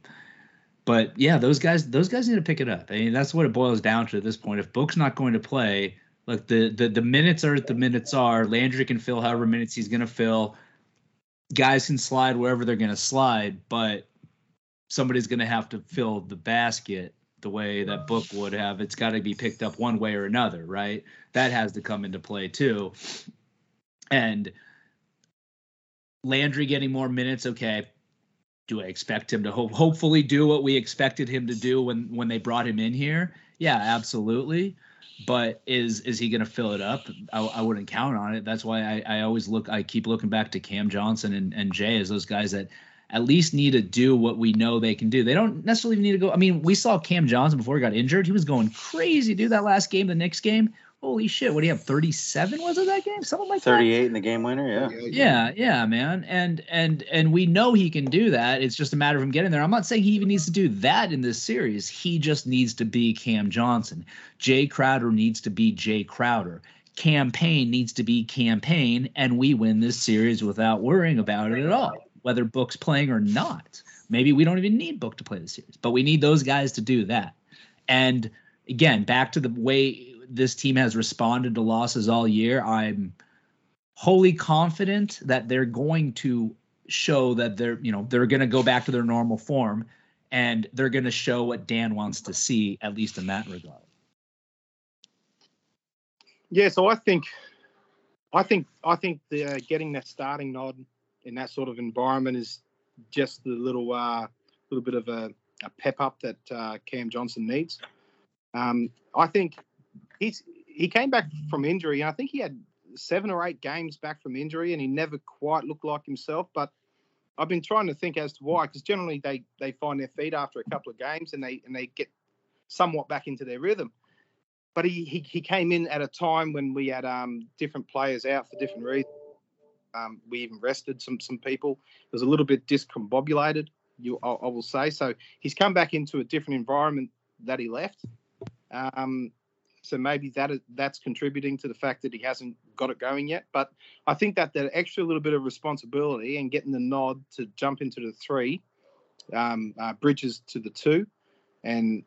but yeah, those guys those guys need to pick it up. I mean, that's what it boils down to at this point. If Book's not going to play, like the the the minutes are the minutes are. Landry can fill however minutes he's going to fill. Guys can slide wherever they're going to slide, but somebody's going to have to fill the basket the way that book would have. It's got to be picked up one way or another, right? That has to come into play too. And Landry getting more minutes, okay. Do I expect him to ho- hopefully do what we expected him to do when when they brought him in here? Yeah, absolutely. But is is he going to fill it up? I, I, wouldn't count on it. That's why I, I always look. I keep looking back to Cam Johnson and, and Jay as those guys that at least need to do what we know they can do. They don't necessarily need to go. I mean, we saw Cam Johnson before he got injured. He was going crazy, dude. That last game, the Knicks game. Holy shit! What do you have? Thirty-seven was it that game? Something like 38 that. Thirty-eight in the game winner. Yeah. Yeah, yeah, man. And and and we know he can do that. It's just a matter of him getting there. I'm not saying he even needs to do that in this series. He just needs to be Cam Johnson. Jae Crowder needs to be Jae Crowder. Cam Payne needs to be Cam Payne and we win this series without worrying about it at all whether Book's playing or not. Maybe we don't even need Book to play the series, but we need those guys to do that. And again, back to the way this team has responded to losses all year, I'm wholly confident that they're going to show that they're, you know, they're going to go back to their normal form and they're going to show what Dan wants to see, at least in that regard. Yeah, so I think, I think, I think the uh, getting that starting nod in that sort of environment is just the little uh, little bit of a, a pep up that uh, Cam Johnson needs. Um, I think he's he came back from injury, and I think he had seven or eight games back from injury, and he never quite looked like himself. But I've been trying to think as to why, because generally they they find their feet after a couple of games, and they and they get somewhat back into their rhythm. But he he, he came in at a time when we had um, different players out for different reasons um, we even rested some some people. It was a little bit discombobulated, you I, I, will say. So he's come back into a different environment that he left. Um, so maybe that is, that's contributing to the fact that he hasn't got it going yet. But I think that that extra little bit of responsibility and getting the nod to jump into the three, um, uh, bridges to the two, and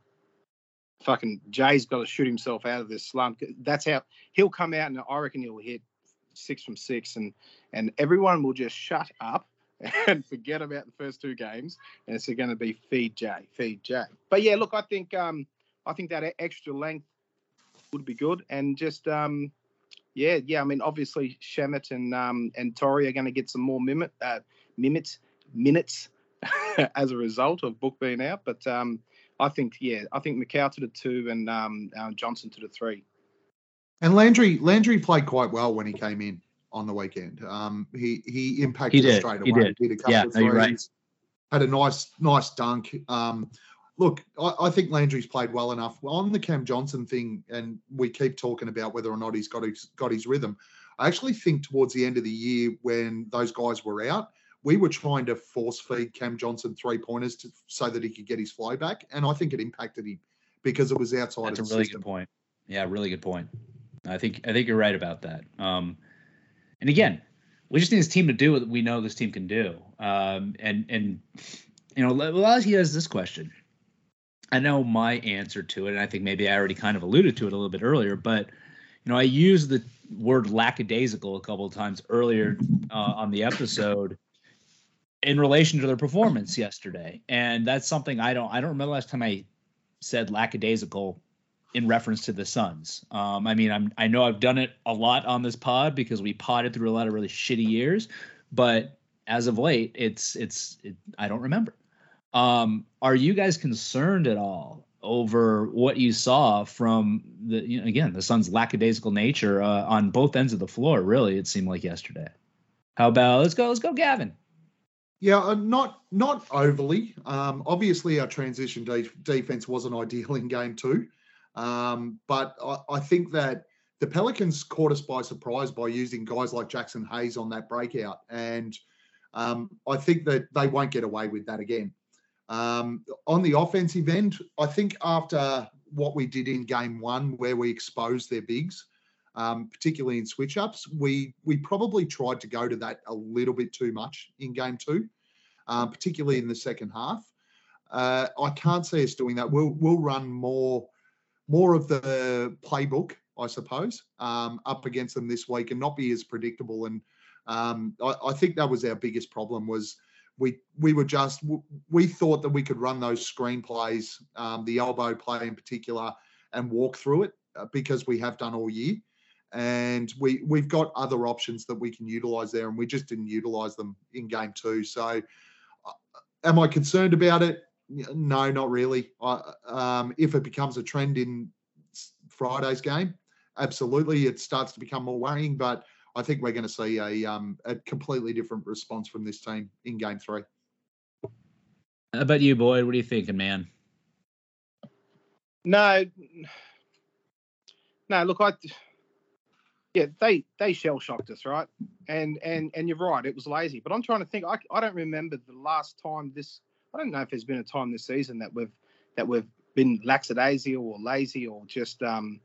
fucking Jay's got to shoot himself out of this slump. That's how he'll come out, and I reckon he'll hit six from six, and and everyone will just shut up [LAUGHS] and forget about the first two games, and it's going to be feed Jay, feed Jay. But yeah, look, I think um, I think that extra length would be good, and just um, yeah, yeah. I mean, obviously Shamet and um, and Torrey are going to get some more mimit, uh, minutes minutes [LAUGHS] as a result of Book being out, but um, I think yeah, I think Mikal to the two and um, uh, Johnson to the three. And Landry Landry played quite well when he came in on the weekend. Um, he he impacted he straight away. He did. He did a couple yeah, of threes. Right. Had a nice nice dunk. Um, look, I, I, think Landry's played well enough on the Cam Johnson thing, and we keep talking about whether or not he's got his got his rhythm. I actually think towards the end of the year when those guys were out, we were trying to force feed Cam Johnson three pointers to, so that he could get his flow back, and I think it impacted him because it was outside. That's a really system. good point. Yeah, really good point. I think I think you're right about that. Um, and again, we just need this team to do what we know this team can do. Um, and and you know, he has this question, I know my answer to it, and I think maybe I already kind of alluded to it a little bit earlier, but you know, I used the word lackadaisical a couple of times earlier uh, on the episode in relation to their performance yesterday, and that's something I don't I don't remember last time I said lackadaisical in reference to the Suns. Um, I mean, I'm I know I've done it a lot on this pod because we potted through a lot of really shitty years, but as of late, it's it's it, I don't remember. Um, are you guys concerned at all over what you saw from the you know, again the Suns' lackadaisical nature uh, on both ends of the floor? Really, it seemed like yesterday. How about let's go let's go, Gavin. Yeah, uh, not not overly. Um, obviously, our transition de- defense wasn't [LAUGHS] ideal in game two. Um, but I, I, think that the Pelicans caught us by surprise by using guys like Jaxson Hayes on that breakout. And um, I think that they won't get away with that again. Um, on the offensive end, I think after what we did in game one, where we exposed their bigs, um, particularly in switch ups. We we probably tried to go to that a little bit too much in game two, um, particularly in the second half. Uh, I can't see us doing that. We'll we'll run more more of the playbook, I suppose, um, up against them this week and not be as predictable. And um, I, I, think that was our biggest problem was we we were just we thought that we could run those screenplays, um, the elbow play in particular, and walk through it uh, because we have done all year. And we we've got other options that we can utilize there, and we just didn't utilize them in game two. So, uh, am I concerned about it? No, not really. um, if it becomes a trend in Friday's game, absolutely, it starts to become more worrying. But I think we're going to see a um, a completely different response from this team in game three. How about you, Boyd? What are you thinking, man? No, no. Look, I yeah, they they shell shocked us, right? And and and you're right, it was lazy. But I'm trying to think. I I don't remember the last time this I don't know if there's been a time this season that we've that we've been lackadaisy or lazy or just um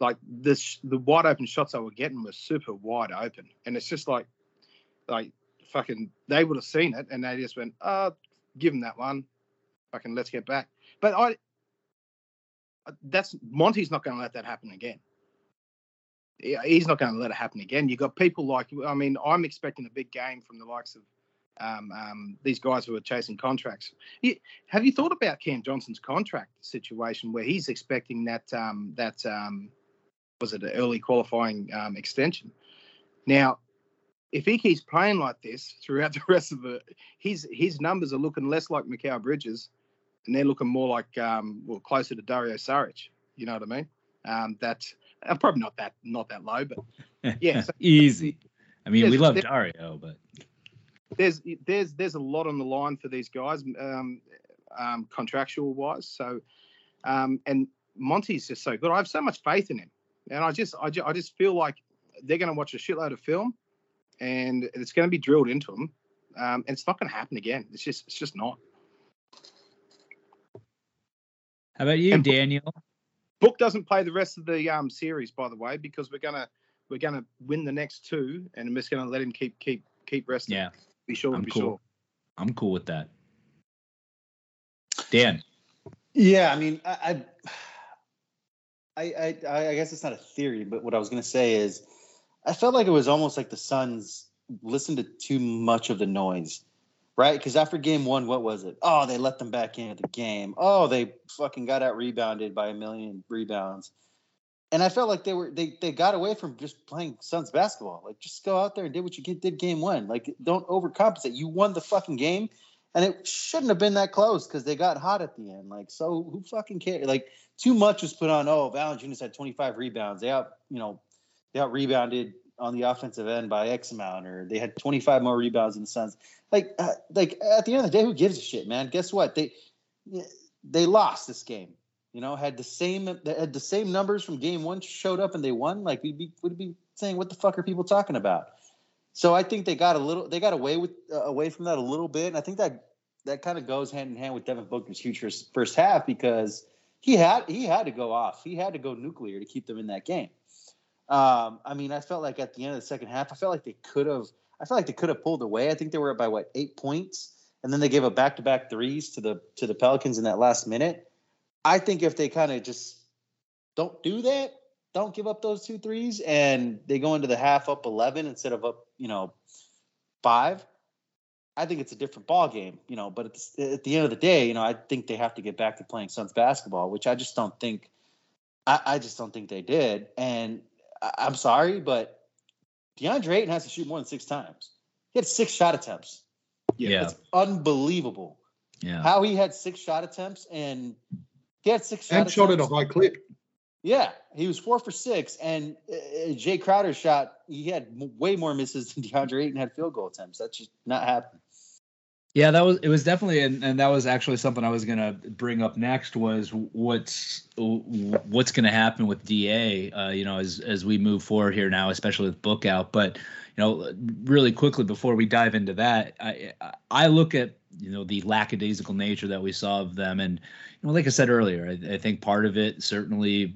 like this the wide open shots they were getting were super wide open. And it's just like like fucking they would have seen it and they just went uh give them that one. Fucking let's get back. But i that's monty's not going to let that happen again. He's not going to let it happen again. You got people like i mean i'm expecting a big game from the likes of um, um, these guys who are chasing contracts. have you thought about Cam Johnson's contract situation where he's expecting that um, that um, was it an early qualifying um, extension? Now, if he keeps playing like this throughout [LAUGHS] the rest of the, his his numbers are looking less like Mikal Bridges, and they're looking more like um, well closer to Dario Saric. You know what I mean? Um, that's uh, probably not that not that low, but [LAUGHS] yeah, so, easy. I mean, we love Dario, but there's there's there's a lot on the line for these guys, um, um, contractual wise. So, um, and Monty's just so good. I have so much faith in him, and I just I just, I just feel like they're going to watch a shitload of film, and it's going to be drilled into them, um, and it's not going to happen again. It's just it's just not. How about you, and Daniel? Book doesn't play the rest of the um, series, by the way, because we're gonna we're gonna win the next two, and I'm just gonna let him keep keep keep resting. Yeah. Be sure. I'm be cool. sure. I'm cool with that. Dan. Yeah, I mean, I, I, I, I guess it's not a theory, but what I was going to say is, I felt like it was almost like the Suns listened to too much of the noise, right? Because after game one, what was it? Oh, they let them back into the game. Oh, they fucking got out rebounded by a million rebounds and I felt like they were they they got away from just playing Suns basketball. Like just go out there and did what you did game one. Like don't overcompensate. You won the fucking game, and it shouldn't have been that close because they got hot at the end. Like so, who fucking cares? Like too much was put on. Oh, Valanciunas had 25 rebounds. They out you know they out rebounded on the offensive end by X amount, or they had 25 more rebounds than the Suns. Like uh, like at the end of the day, who gives a shit, man? Guess what? They they lost this game you know, had the same had the same numbers from game one showed up and they won, like we'd be would be saying, what the fuck are people talking about? So I think they got a little, they got away with uh, away from that a little bit, and I think that that kind of goes hand in hand with Devin Booker's first, first half because he had he had to go off, he had to go nuclear to keep them in that game. Um, I mean, I felt like at the end of the second half, I felt like they could have, I felt like they could have pulled away. I think they were up by what eight points, and then they gave a back to back threes to the to the Pelicans in that last minute I think if they kind of just don't do that, don't give up those two threes, and they go into the half up 11 instead of up, you know, five, I think it's a different ball game, you know. But at the end of the day, you know, I think they have to get back to playing Suns basketball, which I just don't think, I, I just don't think they did. And I, am sorry, but DeAndre Ayton has to shoot more than six times. He had six shot attempts. Yeah, it's unbelievable. Yeah, how he had six shot attempts and he had six and shot at a high clip. Yeah, he was four for six, and uh, uh Jae Crowder shot. He had way more misses than [LAUGHS] DeAndre Ayton had field goal attempts. That's just not happening. Yeah, that was it. Was definitely, and, and that was actually something I was gonna bring up next. Was what's what's gonna happen with Da? Uh, you know, as as we move forward here now, especially with book out. But you know, really quickly before we dive into that, I I look at you know the lackadaisical nature that we saw of them, and you know, like I said earlier, I, I think part of it certainly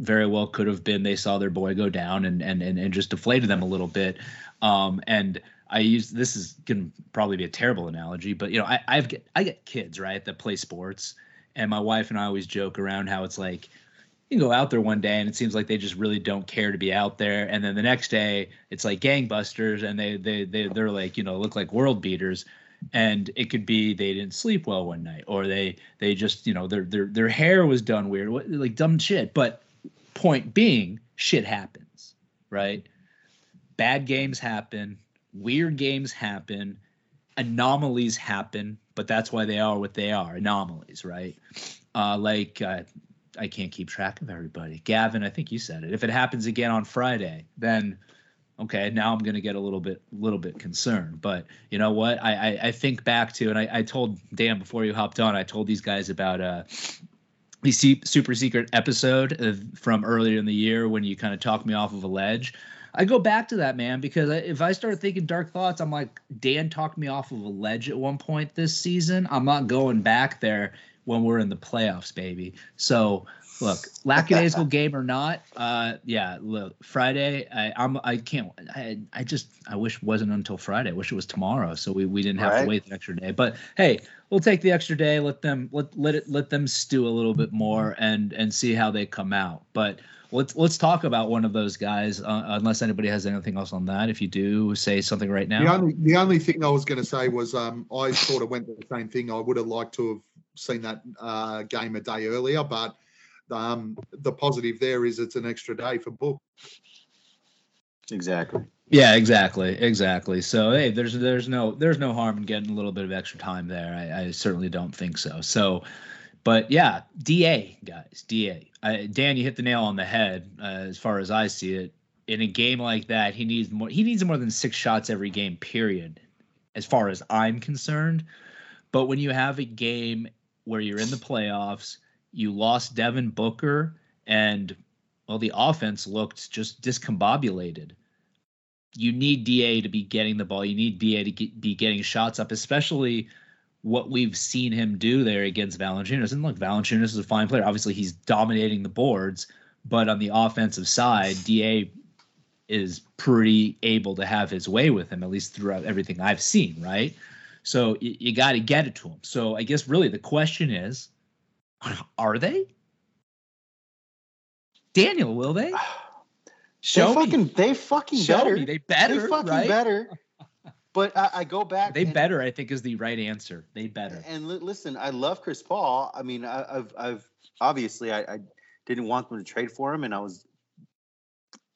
very well could have been they saw their boy go down and and and, and just deflated them a little bit. Um, and I use this is gonna probably be a terrible analogy, but you know, I I've get I get kids right that play sports, and my wife and I always joke around how it's like you can go out there one day and it seems like they just really don't care to be out there, and then the next day it's like gangbusters and they they they they're like you know look like world beaters and it could be they didn't sleep well one night or they they just you know their their their hair was done weird like dumb shit. But point being shit happens right? Bad games happen weird games happen anomalies happen but that's why they are what they are anomalies right? Uh like uh, i can't keep track of everybody. Gavin i think you said it. If it happens again on friday then okay now i'm going to get a little bit little bit concerned but you know what? I i, I think back to and I, I told dan before you hopped on i told these guys about uh the super secret episode of, from earlier in the year when you kind of talked me off of a ledge. I go back to that man because if i start thinking dark thoughts i'm like dan talked me off of a ledge at one point this season. I'm not going back there when we're in the playoffs baby. So look, lackadaisical game or not, uh, yeah, look, Friday, I, I'm, I can't, I, I just, I wish it wasn't until Friday. I wish it was tomorrow, so we, we didn't have right. to wait the extra day. But hey, we'll take the extra day. Let them, let, let it, let them stew a little bit more and and see how they come out. But let's let's talk about one of those guys. Uh, unless anybody has anything else on that, if you do, say something right now. The only, the only thing I was going to say was, um, I sort of went to the same thing. I would have liked to have seen that uh, game a day earlier, but um, the positive there is it's an extra day for book. Exactly. Yeah, exactly, exactly. So hey, there's there's no there's no harm in getting a little bit of extra time there. I, I certainly don't think so. So, but yeah, Da guys, Da. I, Dan, you hit the nail on the head uh, as far as I see it. In a game like that, he needs more. He needs more than six shots every game. Period. As far as I'm concerned, but when you have a game where you're in the playoffs you lost Devin Booker, and well, the offense looked just discombobulated. You need Da to be getting the ball. You need Da to get, be getting shots up, especially what we've seen him do there against Valanciunas. And look, Valanciunas is a fine player. Obviously, he's dominating the boards, but on the offensive side, Da is pretty able to have his way with him, at least throughout everything I've seen, right? So you, you got to get it to him. So I guess really the question is [SIGHS] Are they? Daniel, will they? [SIGHS] Show they fucking, me. They fucking Show better. Me. They better. They fucking right? better. But I, I, go back. They and, better, I think, is the right answer. They better. And li- listen, I love Chris Paul. I mean, I, have I've obviously I, I didn't want them to trade for him, and I was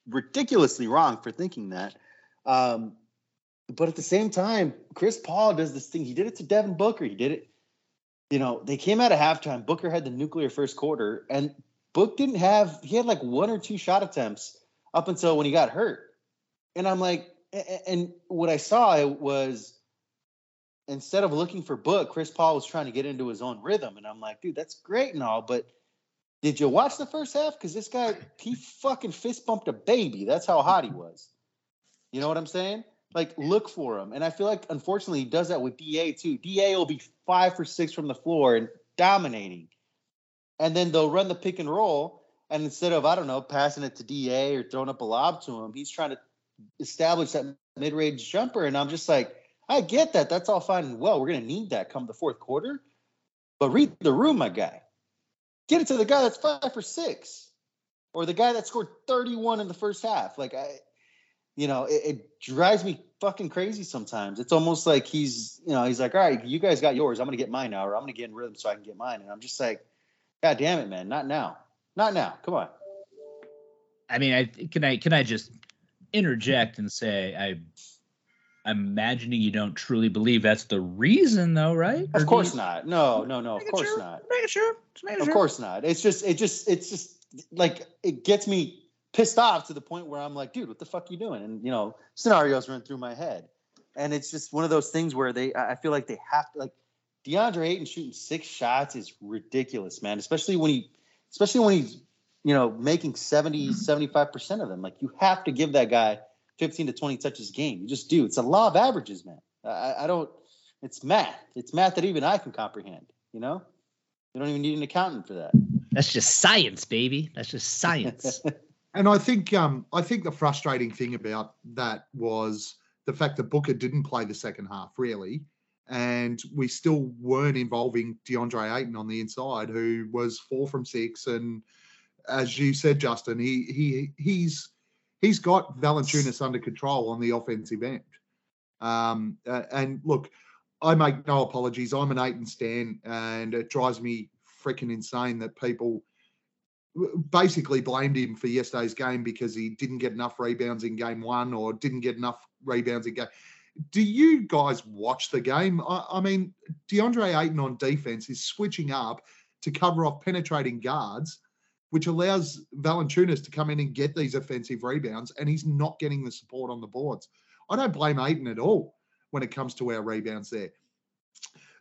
ridiculously wrong for thinking that. Um, but at the same time, Chris Paul does this thing. He did it to Devin Booker. He did it you know, they came out of halftime. Booker had the nuclear first quarter, and Book didn't have, he had like one or two shot attempts up until when he got hurt. And I'm like, and what I saw was instead of looking for Book, Chris Paul was trying to get into his own rhythm. And I'm like, dude, that's great and all, but did you watch the first half? Because this guy, he fucking fist bumped a baby. That's how hot he was. You know what I'm saying? Like look for him. And I feel like unfortunately he does that with DA too. DA will be five for six from the floor and dominating. And then they'll run the pick and roll. And instead of, I don't know, passing it to DA or throwing up a lob to him, he's trying to establish that mid range jumper. And I'm just like, I get that. That's all fine and well. We're going to need that come the fourth quarter. But read the room, my guy. Get it to the guy that's five for six or the guy that scored 31 in the first half. Like, I, you know, it, it, drives me fucking crazy sometimes. It's almost like he's, you know, he's like, all right, you guys got yours. I'm going to get mine now, or I'm going to get in rhythm so I can get mine. And I'm just like, God damn it, man. Not now. Not now. Come on. I mean, I can I can I just interject and say I I'm imagining you don't truly believe that's the reason though, right? Of course you, not. No, no, no, of course sure. not. Make it sure. Of sure. course not. It's just it just it's just like it gets me pissed off to the point where I'm like, dude, what the fuck are you doing? And you know, scenarios run through my head, and it's just one of those things where they, I feel like they have to like DeAndre Ayton shooting six shots is ridiculous, man. Especially when he, especially when he's, you know, making 70, mm-hmm. 75 percent of them. Like you have to give that guy 15 to 20 touches a game. You just do. It's a law of averages, man. I, I don't. It's math. It's math that even I can comprehend. You know, you don't even need an accountant for that. That's just science, baby. That's just science. [LAUGHS] And I think um, I think the frustrating thing about that was the fact that Booker didn't play the second half really, and we still weren't involving DeAndre Ayton on the inside, who was four from six, and as you said, Justin, he he he's he's got Valanciunas under control on the offensive end. Um, and look, I make no apologies. I'm an Ayton stan, and it drives me freaking insane that people basically blamed him for yesterday's game because he didn't get enough rebounds in game one or didn't get enough rebounds in game. Do you guys watch the game? I, I mean, DeAndre Ayton on defense is switching up to cover off penetrating guards, which allows Valanciunas to come in and get these offensive rebounds, and he's not getting the support on the boards. I don't blame Ayton at all when it comes to our rebounds there.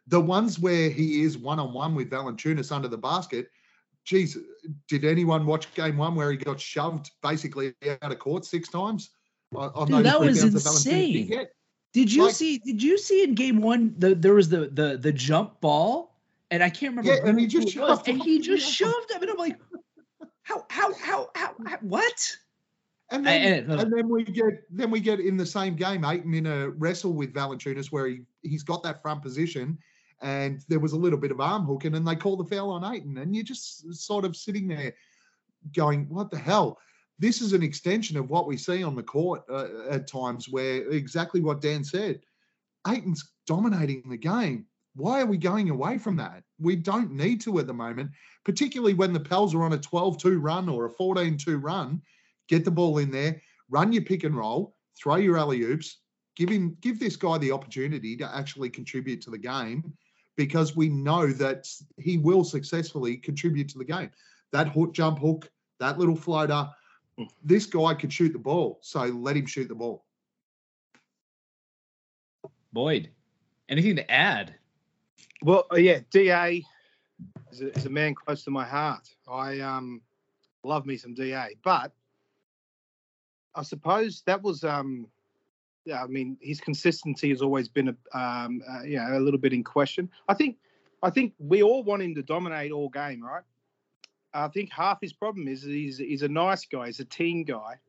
The ones where he is one on one with Valanciunas under the basket, geez, did anyone watch game one where he got shoved basically out of court six times? On Dude, that was insane. Did you like, see? Did you see in game one the there was the the the jump ball, and I can't remember. Yeah, and he just shoved, and he just shoved him, and I'm like, how how how how, how what? And then, and, and, then we get then we get in the same game, Ayton in a wrestle with Valanciunas where he he's got that front position, and there was a little bit of arm hooking, and they call the foul on Ayton, and you're just sort of sitting there going, "What the hell?" This is an extension of what we see on the court uh, at times, where exactly what Dan said, Ayton's dominating the game. Why are we going away from that? We don't need to at the moment, particularly when the Pels are on a 12-2 run or a 14-2 run get the ball in there, run your pick and roll, throw your alley oops, give him give this guy the opportunity to actually contribute to the game because we know that he will successfully contribute to the game. That hook jump hook, that little floater, this guy could shoot the ball. So let him shoot the ball. Boyd, anything to add? Well, uh, yeah, Da is a, is a man close to my heart. I um love me some Da, but I suppose that was um yeah, I mean his consistency has always been a um uh, know a little bit in question. I think I think we all want him to dominate all game, right? I think half his problem is he's he's a nice guy, he's a team guy,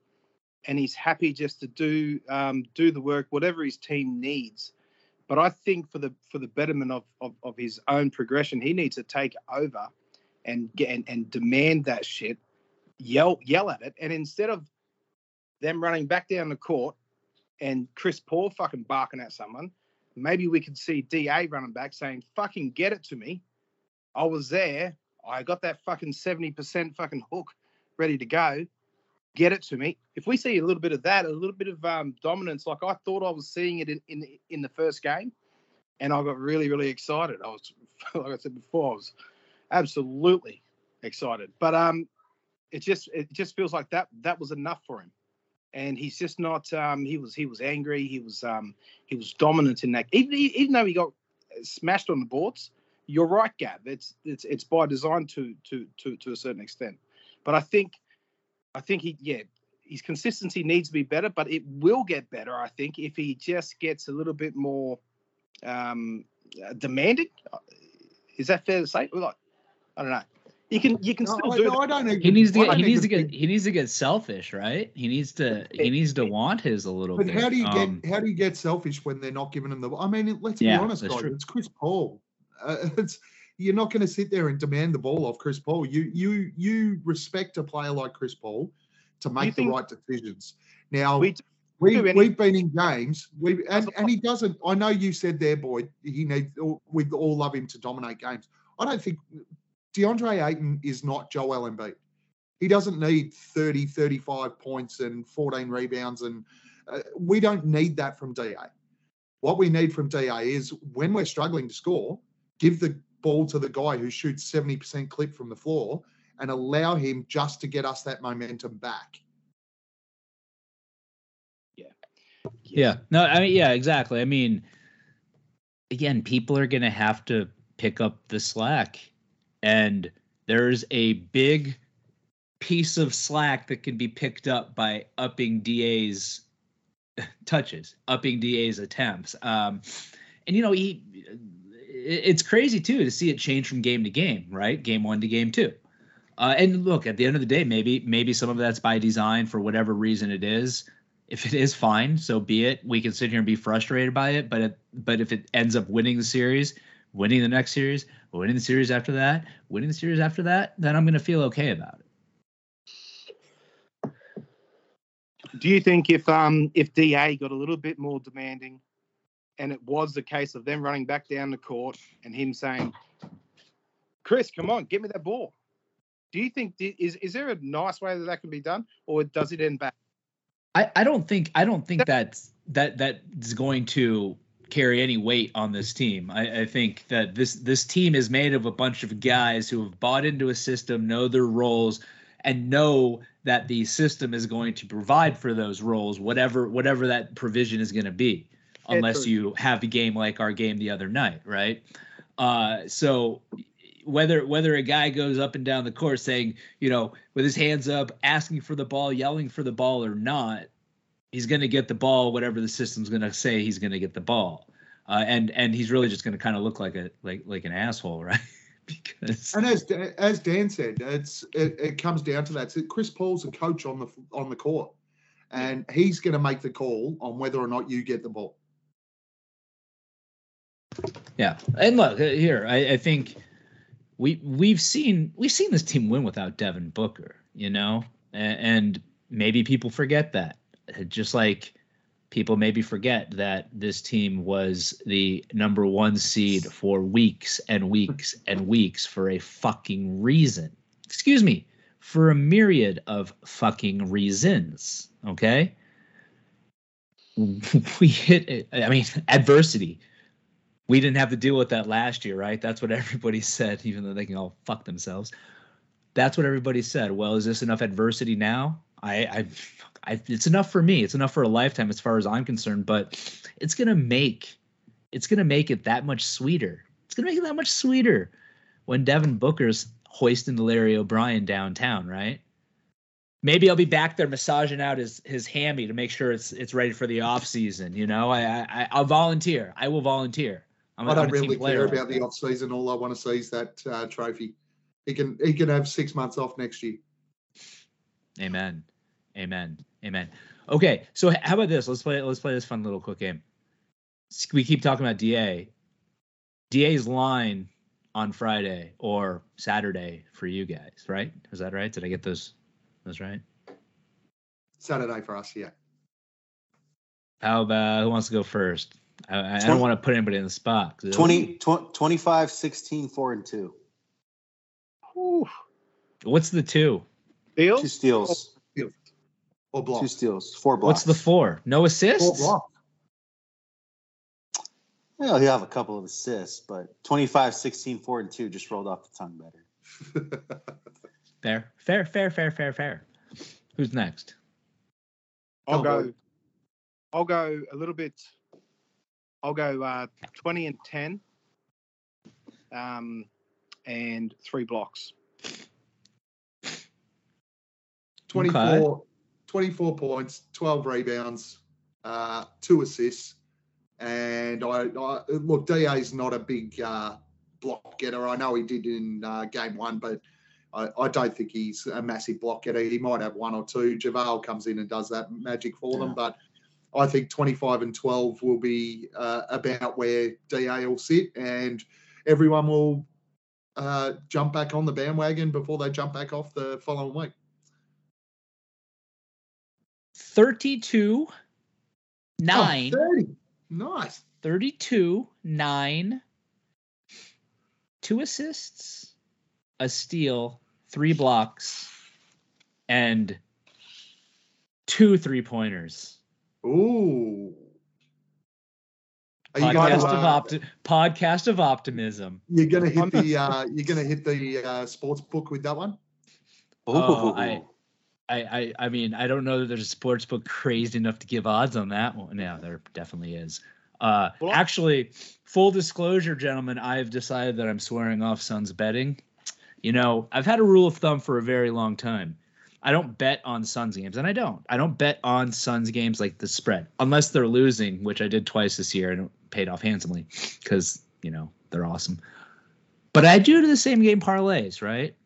and he's happy just to do um, do the work whatever his team needs. But I think for the for the betterment of, of, of his own progression, he needs to take over and get and, and demand that shit, yell yell at it, and instead of them running back down the court and Chris Paul fucking barking at someone, maybe we could see DA running back saying, fucking get it to me. I was there. I got that fucking 70% fucking hook ready to go. Get it to me. If we see a little bit of that, a little bit of um, dominance, like I thought I was seeing it in, in, in the first game, and I got really, really excited. I was, [LAUGHS] like I said before, I was absolutely excited. But um, it just it just feels like that that was enough for him and he's just not. Um, he was he was angry. He was um, he was dominant in that. Even even though he got smashed on the boards, you're right, Gab. It's it's it's by design to to to to a certain extent. But I think I think he yeah his consistency needs to be better, but it will get better. I think if he just gets a little bit more um, demanding. Is that fair to say? Like, I don't know. You can you can no, still do no, it. I don't he needs to get he needs to get he needs to get selfish, right? He needs to he needs to want his a little but bit. But how do you um, get how do you get selfish when they're not giving him the? I mean, let's yeah, be honest, guys. True. It's Chris Paul. Uh, [LAUGHS] it's you're not going to sit there and demand the ball off Chris Paul. You you you respect a player like Chris Paul to make the right decisions. Now we we we've been in games. We and, and he doesn't. I know you said there, boy. He needs. We all love him to dominate games. I don't think DeAndre Ayton is not Joel Embiid. He doesn't need 30, 35 points and 14 rebounds. And uh, we don't need that from DA. What we need from DA is when we're struggling to score, give the ball to the guy who shoots 70% clip from the floor and allow him just to get us that momentum back. Yeah. Yeah. No, I mean, yeah, exactly. I mean, again, people are going to have to pick up the slack and there's a big piece of slack that can be picked up by upping DA's touches, upping DA's attempts. Um, and you know, he it's crazy too to see it change from game to game, right? Game one to game two. Uh, and look, at the end of the day, maybe maybe some of that's by design for whatever reason it is. If it is fine, so be it. We can sit here and be frustrated by it, but it, but if it ends up winning the series, winning the next series, winning the series after that, winning the series after that, then I'm going to feel okay about it. Do you think if um if DA got a little bit more demanding, and it was the case of them running back down the court and him saying, "Chris, come on, get me that ball," do you think is is there a nice way that that can be done, or does it end back? I, I don't think I don't think that's that that is going to carry any weight on this team. I, I, think that this this team is made of a bunch of guys who have bought into a system, know their roles, and know that the system is going to provide for those roles, whatever whatever that provision is going to be, unless you have a game like our game the other night, right? Uh, so whether whether a guy goes up and down the court saying, you know, with his hands up, asking for the ball, yelling for the ball or not, he's going to get the ball. Whatever the system's going to say, he's going to get the ball, uh, and and he's really just going to kind of look like a like like an asshole, [LAUGHS] right? because and as as Dan said, it's it, it comes down to that. So Chris Paul's a coach on the on the court, and he's going to make the call on whether or not you get the ball. Yeah, and look uh, here, I, I think we we've seen we've seen this team win without Devin Booker, you know, and, and maybe people forget that. Just like people maybe forget that this team was the number one seed for weeks and weeks and weeks for a fucking reason. Excuse me, for a myriad of fucking reasons. Okay. [LAUGHS] We hit, I mean, adversity we didn't have to deal with that last year, right? That's what [LAUGHS] everybody said, even though they can all fuck themselves. That's what everybody said. Well, is this enough adversity now? I, I, I it's enough for me. It's enough for a lifetime, as far as I'm concerned. But it's gonna make, it's gonna make it that much sweeter. It's gonna make it that much sweeter when Devin Booker's hoisting Larry O'Brien downtown, right? Maybe I'll be back there massaging out his his hammy to make sure it's it's ready for the off season. You know, I, I I'll volunteer. I will volunteer. I'm, I do not really care about the off season. All I want to see is that uh, trophy. He can he can have six months off next year. Amen. Amen. Amen. Okay, so how about this? Let's play. Let's play this fun little quick game. We keep talking about Da. Da's line on Friday or Saturday for you guys, right? Is that right? Did I get those those right? Saturday for us, yeah. How about who wants to go first? I, I don't want to put anybody in the spot. 20, 20, 25, 16, 4, and 2. Ooh. What's the two? Steals? Two steals. Or blocks. Two steals. Four blocks. What's the four? No assists? Four blocks. Well, he'll have a couple of assists, but 25, 16, 4, and 2 just rolled off the tongue better. [LAUGHS] fair, fair, fair, fair, fair, fair. Who's next? I'll go. I'll go a little bit I'll go uh, 20 and 10 um, and three blocks. 24, okay. 24 points, 12 rebounds, uh, two assists. And I, I look, Da is not a big uh, block getter. I know he did in uh, game one, but I, I, don't think he's a massive block getter. He might have one or two. JaVale comes in and does that magic for yeah. them, but I think 25 and 12 will be uh, about where DA will sit, and everyone will uh, jump back on the bandwagon before they jump back off the following week. 32 9. Oh, 30. Nice. 32 9. Two assists, a steal, three blocks, and two three pointers. Ooh. Podcast of uh, podcast of optimism. You're gonna hit the [LAUGHS] uh, you're gonna hit the uh, sports book with that one. Oh, I, I, I, mean, I don't know that there's a sports book crazed enough to give odds on that one. Yeah, there definitely is. Uh, well, actually, full disclosure, gentlemen, I've decided that I'm swearing off Suns betting. You know, I've had a rule of thumb for a very long time. I don't bet on Suns games, and I don't. I don't bet on Suns games like the spread, unless they're losing, which I did twice this year and it paid off handsomely because you know they're awesome. But I do the same game parlays, right?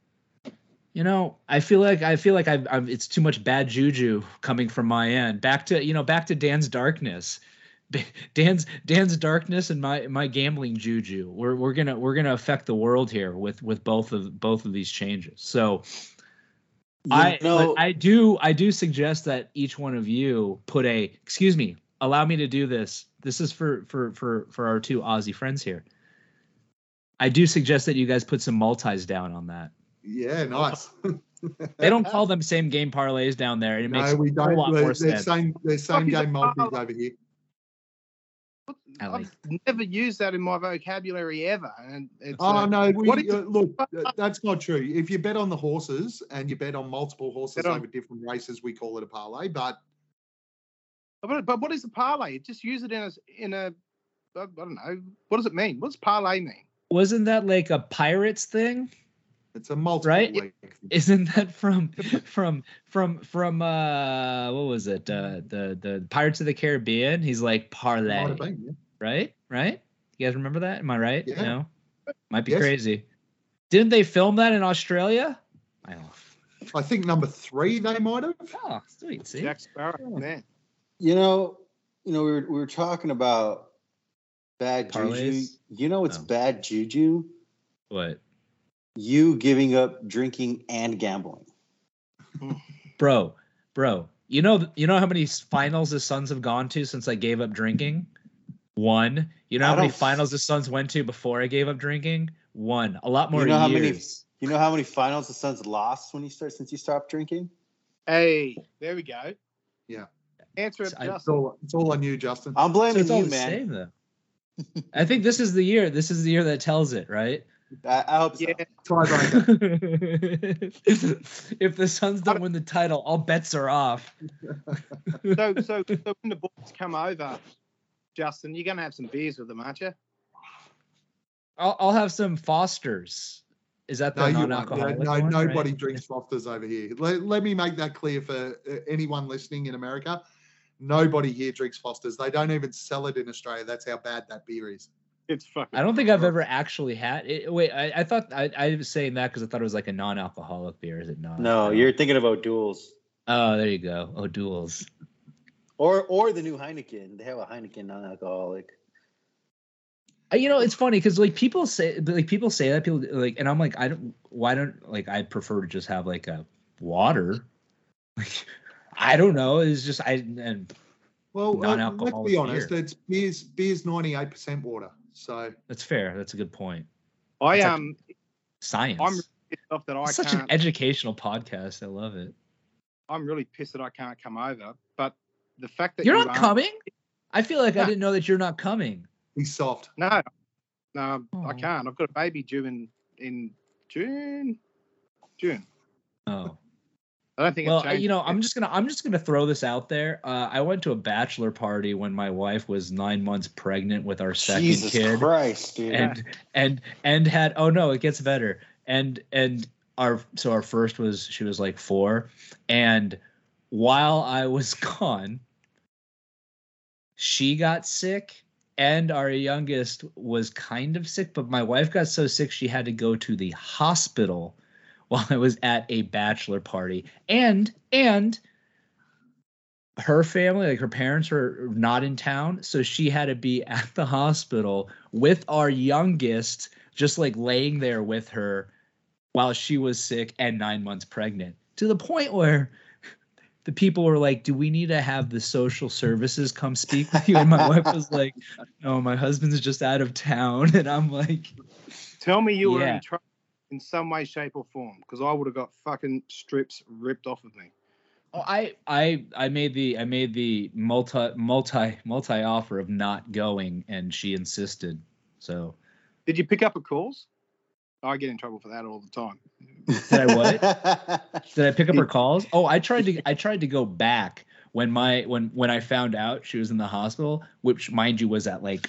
You know, I feel like I feel like I've, I've it's too much bad juju coming from my end. Back to you know back to Dan's darkness. [LAUGHS] Dan's Dan's darkness and my my gambling juju. We're we're gonna we're gonna affect the world here with with both of both of these changes. So You I know, I do I do suggest that each one of you put a excuse me allow me to do this. This is for for for for our two Aussie friends here. I do suggest that you guys put some multis down on that. Yeah, nice. [LAUGHS] They don't call them same game parlays down there, and it makes no, we a don't. whole lot They're, more they're sense. same. They're same Fucking game multis over here. I like I've never used that in my vocabulary ever. And it's, Oh uh, no, we, what is uh, look, that's not true. If you bet on the horses and you bet on multiple horses on- over different races, we call it a parlay. But But, but what is a parlay? Just use it in a in a I I don't know. What does it mean? What does parlay mean? Wasn't that like a pirates thing? It's a multiple Right? leg. Isn't that from from from from uh what was it? Uh the the Pirates of the Caribbean? He's like parlay, have yeah. right? Right? You guys remember that? Am I right? Yeah. No. Might be Yes. crazy. Didn't they film that in Australia? I don't I think number three they might have. Oh, sweet. See? Jack Sparrow. Man. you know, you know, we were we were talking about bad juju. You know, it's Oh. bad juju. What? You giving up drinking and gambling. [SIGHS] Bro, bro. You know you know how many finals the Suns have gone to since I gave up drinking? One. You know I how many finals the Suns went to before I gave up drinking? One. A lot more you know how many? years. You know how many finals the Suns lost when you start since you stopped drinking? Hey, there we go. Yeah. Answer it, I- It's all, it's all on you, Justin. I'm So blaming it's all you, the man. same though. [LAUGHS] I think this is the year. This is the year that tells it, right? I, I hope so. Yeah. Tiebreaker. [LAUGHS] if the Suns don't win the title, all bets are off. [LAUGHS] So, so, so when the boys come over, Justin, you're gonna have some beers with them, aren't you? I'll, I'll have some Fosters. Is that the you won't. non-alcoholic? No, one, nobody right? drinks Fosters over here. Let, let me make that clear for uh, anyone listening in America. Nobody here drinks Fosters. They don't even sell it in Australia. That's how bad that beer is. It's fucking. I don't think I've ever actually had it. Wait, I, I thought I, I was saying that because I thought it was like a non-alcoholic beer. Is it not? No, you're thinking about duels Oh, there you go. Oh, duels. or or the new Heineken. They have a Heineken non-alcoholic. Uh, You know, it's funny because like people say, like people say that people like, and I'm like, I don't. Why don't like I prefer to just have like a water. Like, [LAUGHS] I don't know. It's just I and Well, uh, let's be honest. beer. It's beer's beer's ninety eight percent water. So that's fair. That's a good point. I like- um, Science. I'm that I It's such an educational podcast. I love it. I'm really pissed that I can't come over. But the fact that You're you not coming. I feel like I didn't know that you're not coming. he's soft. No, no, I Oh. can't. I've got a baby due in in June. June. Oh. I don't think. well it's you know i'm just gonna i'm just gonna throw this out there uh, i went to a bachelor party when my wife was nine months pregnant with our second Jesus kid Christ, dude. and and and had oh no it gets better and and our so our first was she was like four and while i was [LAUGHS] gone she got sick and our youngest was kind of sick but my wife got so sick she had to go to the hospital while i was at a bachelor party. And and her family like her parents were not in town so she had to be at the hospital with our youngest just like laying there with her while she was sick and nine months pregnant. To the point where the people were like do we need to have the social services come speak with you? And my wife was like no my husband's just out of town. [LAUGHS] And i'm like Tell me you were in trouble in some way, shape, or form, because I would have got fucking strips ripped off of me. Oh, I I I made the I made the multi multi multi offer of not going, and she insisted. So Did you pick up her calls? I get in trouble for that all the time. did I what? [LAUGHS] did I pick up her calls? Oh, I tried to I tried to go back when my when when I found out she was in the hospital, which mind you was at like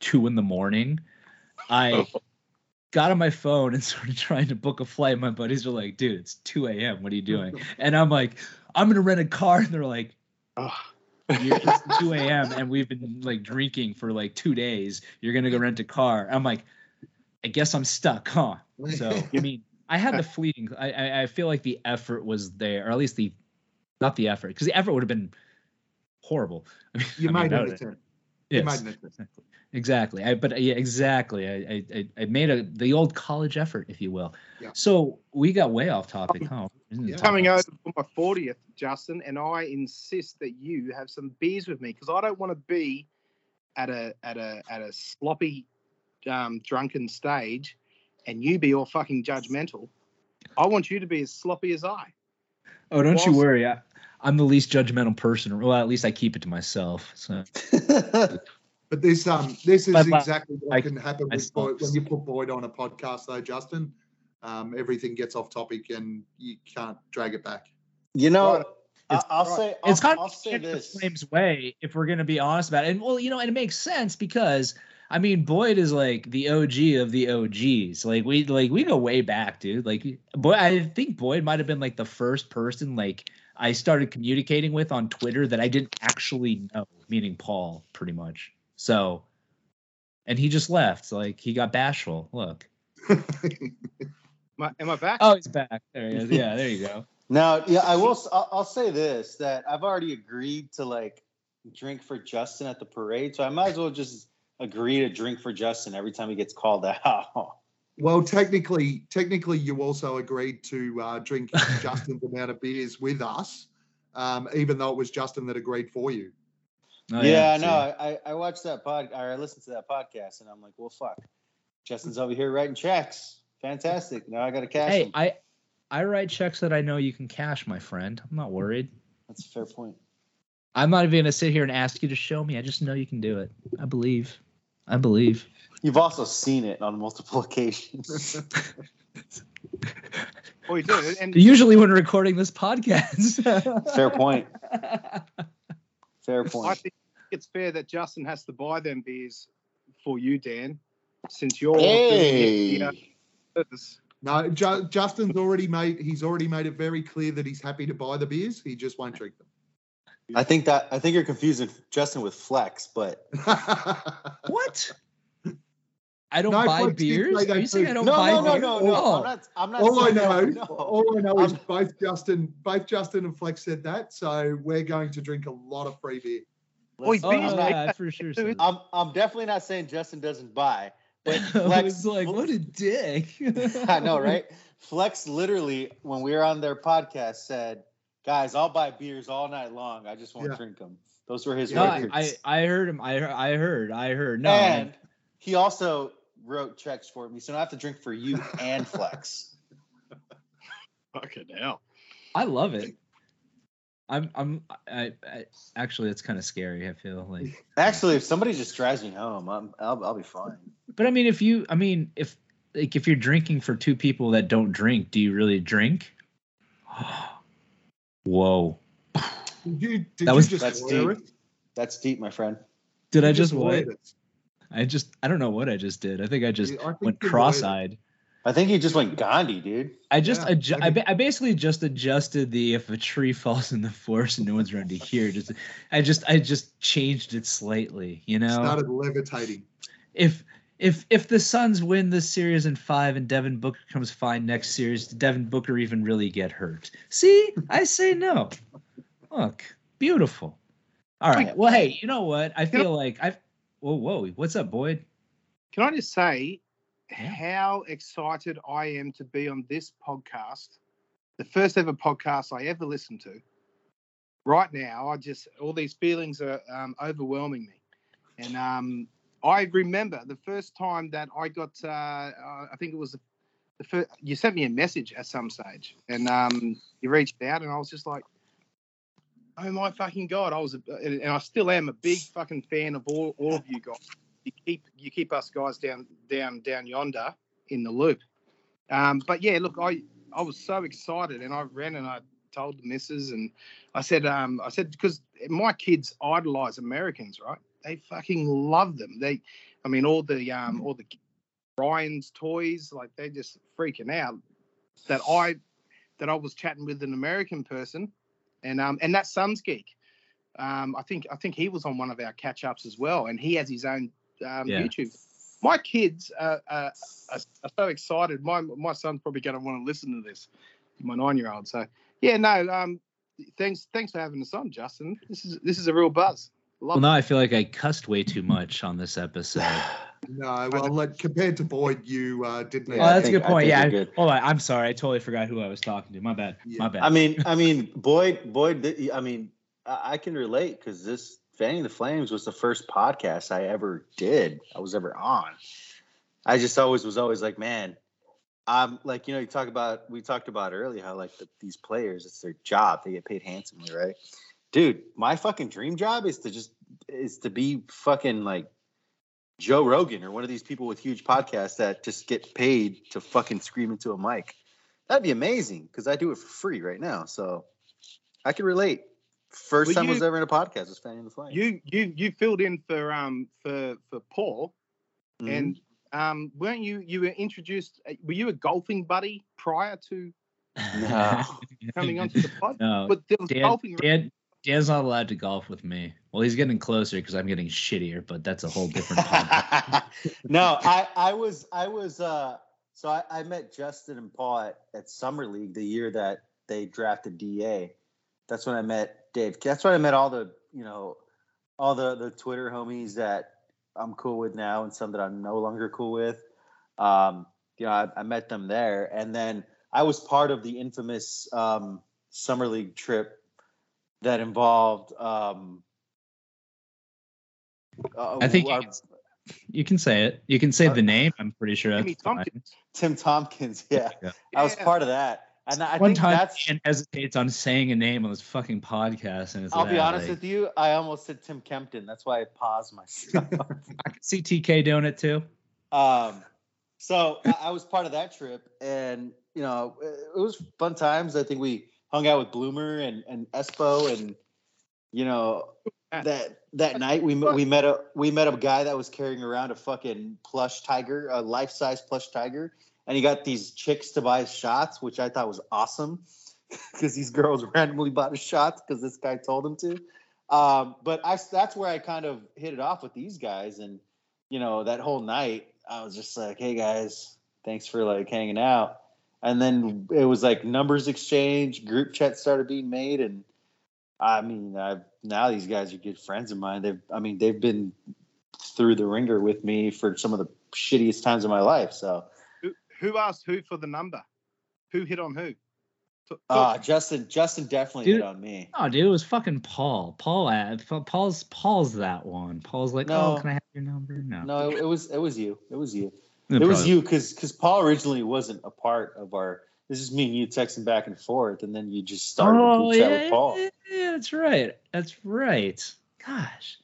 two in the morning. I oh. Got on my phone and [LAUGHS] started trying to book a flight. My buddies were like, "Dude, it's two a.m. What are you doing?" [LAUGHS] And I'm like, "I'm gonna rent a car," [LAUGHS] and they're like. You're, it's 2 a.m. and we've been like drinking for like two days. You're gonna go rent a car. I'm like, I guess I'm stuck, huh? So I mean, I had the fleeting. I, I feel like the effort was there, or at least the not the effort, because the effort would have been horrible. I mean, You I mean, made that an would- attempt. You yes, made an attempt. Exactly. Exactly. I but uh, yeah, exactly. I, I I- I made a the old college effort, if you will. Yeah. So we got way off topic, huh? Yeah. Coming topic? over for my fortieth, Justin, and I insist that you have some beers with me because I don't want to be at a at a at a sloppy, um, drunken stage, and you be all fucking judgmental. I want you to be as sloppy as I. Oh, don't you worry. I, I'm the least judgmental person. Well, at least I keep it to myself. So [LAUGHS] But this um this is But, but, exactly what I- can happen I with Boyd. when you put Boyd on a podcast though, Justin. Um, everything gets off topic and you can't drag it back. You know, Right. I, It's- I'll say I'll, it's kind I'll of say the this. Flames way, if we're gonna be honest about it. And well, you know, and it makes sense because I mean, Boyd is like the OG of the OGs. Like we like we go way back, dude. Like boy, I think Boyd might have been like the first person like I started communicating with on Twitter that I didn't actually know, meaning Paul, pretty much. So, and he just left. Like he got bashful. Look. [LAUGHS] Am I, am I back? Oh, he's back. There he is. Yeah, there you go. [LAUGHS] Now, yeah, I will. s- I'll, I'll say this: that I've already agreed to like drink for Justin at the parade, so I might as well just agree to drink for Justin every time he gets called [LAUGHS] out. Well, technically, technically, you also agreed to uh, drink Justin's amount of beers with us, um, even though it was Justin that agreed for you. Oh, yeah, I see. know. I, I- I watched that pod, or I listened to that podcast, and I'm like, well, fuck. Justin's over here writing checks. Fantastic. Now I got to cash Hey, them. I I write checks that I know you can cash, my friend. I'm not worried. That's a fair point. I'm not even gonna sit here and ask you to show me. I just know you can do it. I believe. I believe. You've also seen it on multiple [LAUGHS] occasions. Oh, you do. And Usually when recording this podcast. fair point. [LAUGHS] Fair point. I think it's fair that Justin has to buy them beers for you, Dan, since you're Hey. doing it. the, service. No, Ju- Justin's already made. He's already made it very clear that he's happy to buy the beers. He just won't drink them. I think that I think you're confusing Justin with Flex, but [LAUGHS] what? I don't No, buy Flex beers. say Are you saying. I don't no, buy no, no, beers? no, no. Oh. I'm not. I'm not. all I know, no. all I know is both Justin, both Justin and Flex said that. So we're going to drink a lot of free beer. Oh, Oh, beers, yeah, for sure. [LAUGHS] I'm, I'm definitely not saying Justin doesn't buy, but [LAUGHS] I Flex. was like, what a dick. [LAUGHS] I know, right? Flex literally, when we were on their podcast, said, "Guys, I'll buy beers all night long. I just won't Yeah. drink them." Those were his No, I, words. I I heard him. I heard. I heard. I heard. No, and he also wrote checks for me, so I have to drink for you and [LAUGHS] Flex. Fucking hell. I love it. I'm. I'm. I. I actually, it's kind of scary. I feel like. Actually, if somebody just drives me home, I'm, I'll, I'll be fine. But I mean, if you, I mean, if like if you're drinking for two people that don't drink, do you really drink? [GASPS] Whoa! Did you? Did That you was- just That's deep. it? That's deep, my friend. Did I You just what? Ordered it. I just I don't know what I just did. I think I just Yeah, I think went you ordered it. cross-eyed. I think he just went Gandhi, dude. I just Yeah, adju- I I, I basically just adjusted the if a tree [LAUGHS] falls in the forest and no one's around to hear. Just I just I just changed it slightly. You know, Started levitating. if if if the Suns win this series in five and Devin Booker comes fine next series, did Devin Booker even really get hurt? See, I say no. Look, beautiful. All right. Well, hey, you know what? I feel like I've. Whoa, whoa! What's up, Boyd? Can I just say Yeah. how excited I am to be on this podcast, the first ever podcast I ever listened to. Right now, I just all these feelings are um, overwhelming me, and um, I remember the first time that I got. Uh, uh, I think it was the, the first. You sent me a message at some stage, and um, you reached out, and I was just like. Oh my fucking god! I was, a, and I still am a big fucking fan of all, all of you guys you keep you keep us guys down down down yonder in the loop. Um, but yeah, look, I I was so excited, and I ran and I told the missus, and I said um I said because my kids idolize Americans, right? They fucking love them. They, I mean, all the um all the Ryan's toys, like they're just freaking out that I that I was chatting with an American person, and um and that Suns geek. Um, I think I think he was on one of our catch ups as well, and he has his own um, Yeah. YouTube. my kids are, are, are, are so excited. My my son's probably going to want to listen to this. My nine year old. So yeah, no. Um, thanks thanks for having us on, Justin. This is this is a real buzz. Love well, now I feel like I cussed way too much on this episode. [SIGHS] [LAUGHS] no, well, like, compared to Boyd, you uh, didn't. Yeah, oh, that's think, a good point. Yeah, good. hold on. I'm sorry. I totally forgot who I was talking to. My bad. Yeah. My bad. I mean, I mean, Boyd, Boyd. I mean, I can relate because this Fanning the Flames was the first podcast I ever did. I was ever on. I just always was always like, man, I'm like, you know, you talk about we talked about earlier how like the, these players, it's their job, they get paid handsomely, right? Dude, my fucking dream job is to just is to be fucking like Joe Rogan or one of these people with huge podcasts that just get paid to fucking scream into a mic. That'd be amazing because I do it for free right now. So I can relate. First well, time you, I was ever in a podcast was Fanning the Flame. You you you filled in for um for for Paul, mm-hmm. and um weren't you you were introduced? Uh, were you a golfing buddy prior to [LAUGHS] no. coming onto the pod? No, but there was Dan, golfing. Dan, Dan's not allowed to golf with me. Well, he's getting closer because I'm getting shittier, but that's a whole different. [LAUGHS] no, I I was I was uh so I, I met Justin and Paul at, at Summer League the year that they drafted DA. That's when I met Dave. That's when I met all the you know all the the Twitter homies that I'm cool with now and some that I'm no longer cool with. Um, you know, I, I met them there, and then I was part of the infamous um, summer league trip that involved. Um, uh, I think our, you, can, say it. You can say uh, the name. I'm pretty sure. Timmy Tompkins. Tim Tompkins. [LAUGHS] Yeah. yeah. I was part of that. And I One think time that's hesitates on saying a name on this fucking podcast, and it's I'll that, be honest like, with you, I almost said Tim Kempton. That's why I paused myself. [LAUGHS] I can see TK doing it too. Um, so I was part of that trip, and you know, it was fun times. I think we hung out with Bloomer and and Espo, and you know, that that night we we met a we met a guy that was carrying around a fucking plush tiger, a life size plush tiger, and he got these chicks to buy shots, which I thought was awesome [LAUGHS] because these girls randomly bought his shots because this guy told them to. Um, but I that's where I kind of hit it off with these guys, and you know that whole night I was just like, hey guys, thanks for like hanging out. And then it was like numbers exchange, group chat started being made, and I mean, I've now these guys are good friends of mine. They've, I mean, they've been through the ringer with me for some of the shittiest times of my life. So who asked who for the number? Who hit on who? Uh, Justin. Justin definitely dude, hit on me. Oh, dude, it was fucking Paul. Paul, uh, Paul's Paul's that one. Paul's like, no, oh, can I have your number? No, no, it, it was it was you. It was you. It, it was you because because Paul originally wasn't a part of our. This is me and you texting back and forth, and then you just started oh, yeah, with Paul. Yeah, that's right. That's right. Gosh,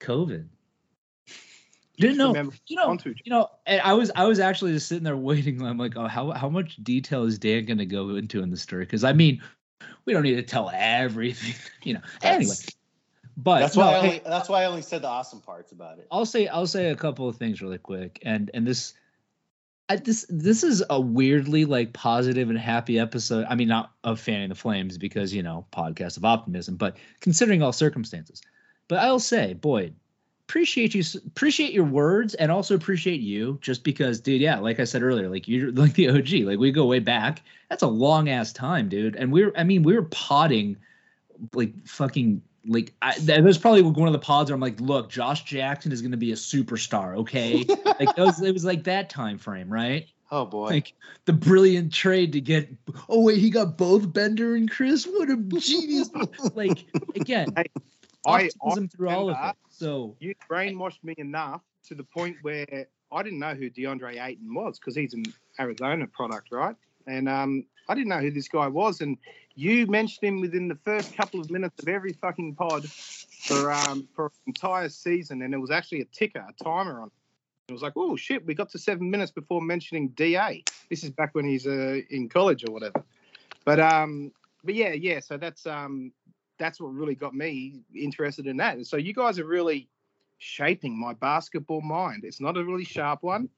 COVID didn't know. You know, you know. And I was I was actually just sitting there waiting. I'm like, oh, how how much detail is Dan going to go into in the story? Because I mean, we don't need to tell everything. [LAUGHS] You know. That's, anyway, but that's why no, I only, hey, that's why I only said the awesome parts about it. I'll say I'll say a couple of things really quick, and and this. I, this this is a weirdly like positive and happy episode. I mean, not of fanning the flames because you know podcast of optimism, but considering all circumstances. But I'll say, Boyd, appreciate you appreciate your words and also appreciate you just because dude yeah like i said earlier like you're [LAUGHS] like the og like we go way back that's a long ass time dude and we're i mean we were potting like fucking like I, there's probably one of the pods where I'm like, look, Josh Jackson is going to be a superstar, okay? [LAUGHS] like it was, it was like that time frame, right? Oh boy! Like the brilliant trade to get. Oh wait, he got both Bender and Chriss. What a genius! [LAUGHS] like again, optimism I, through all of it. So you brainwashed me enough to the point where I didn't know who DeAndre Ayton was because he's an Arizona product, right? And um, I didn't know who this guy was. And you mentioned him within the first couple of minutes of every fucking pod for um, for an entire season, and it was actually a ticker, a timer on. It was like, oh shit, we got to seven minutes before mentioning DA. This is back when he's uh, in college or whatever. But um, but yeah, yeah. So that's um, that's what really got me interested in that. And so you guys are really shaping my basketball mind. It's not a really sharp one,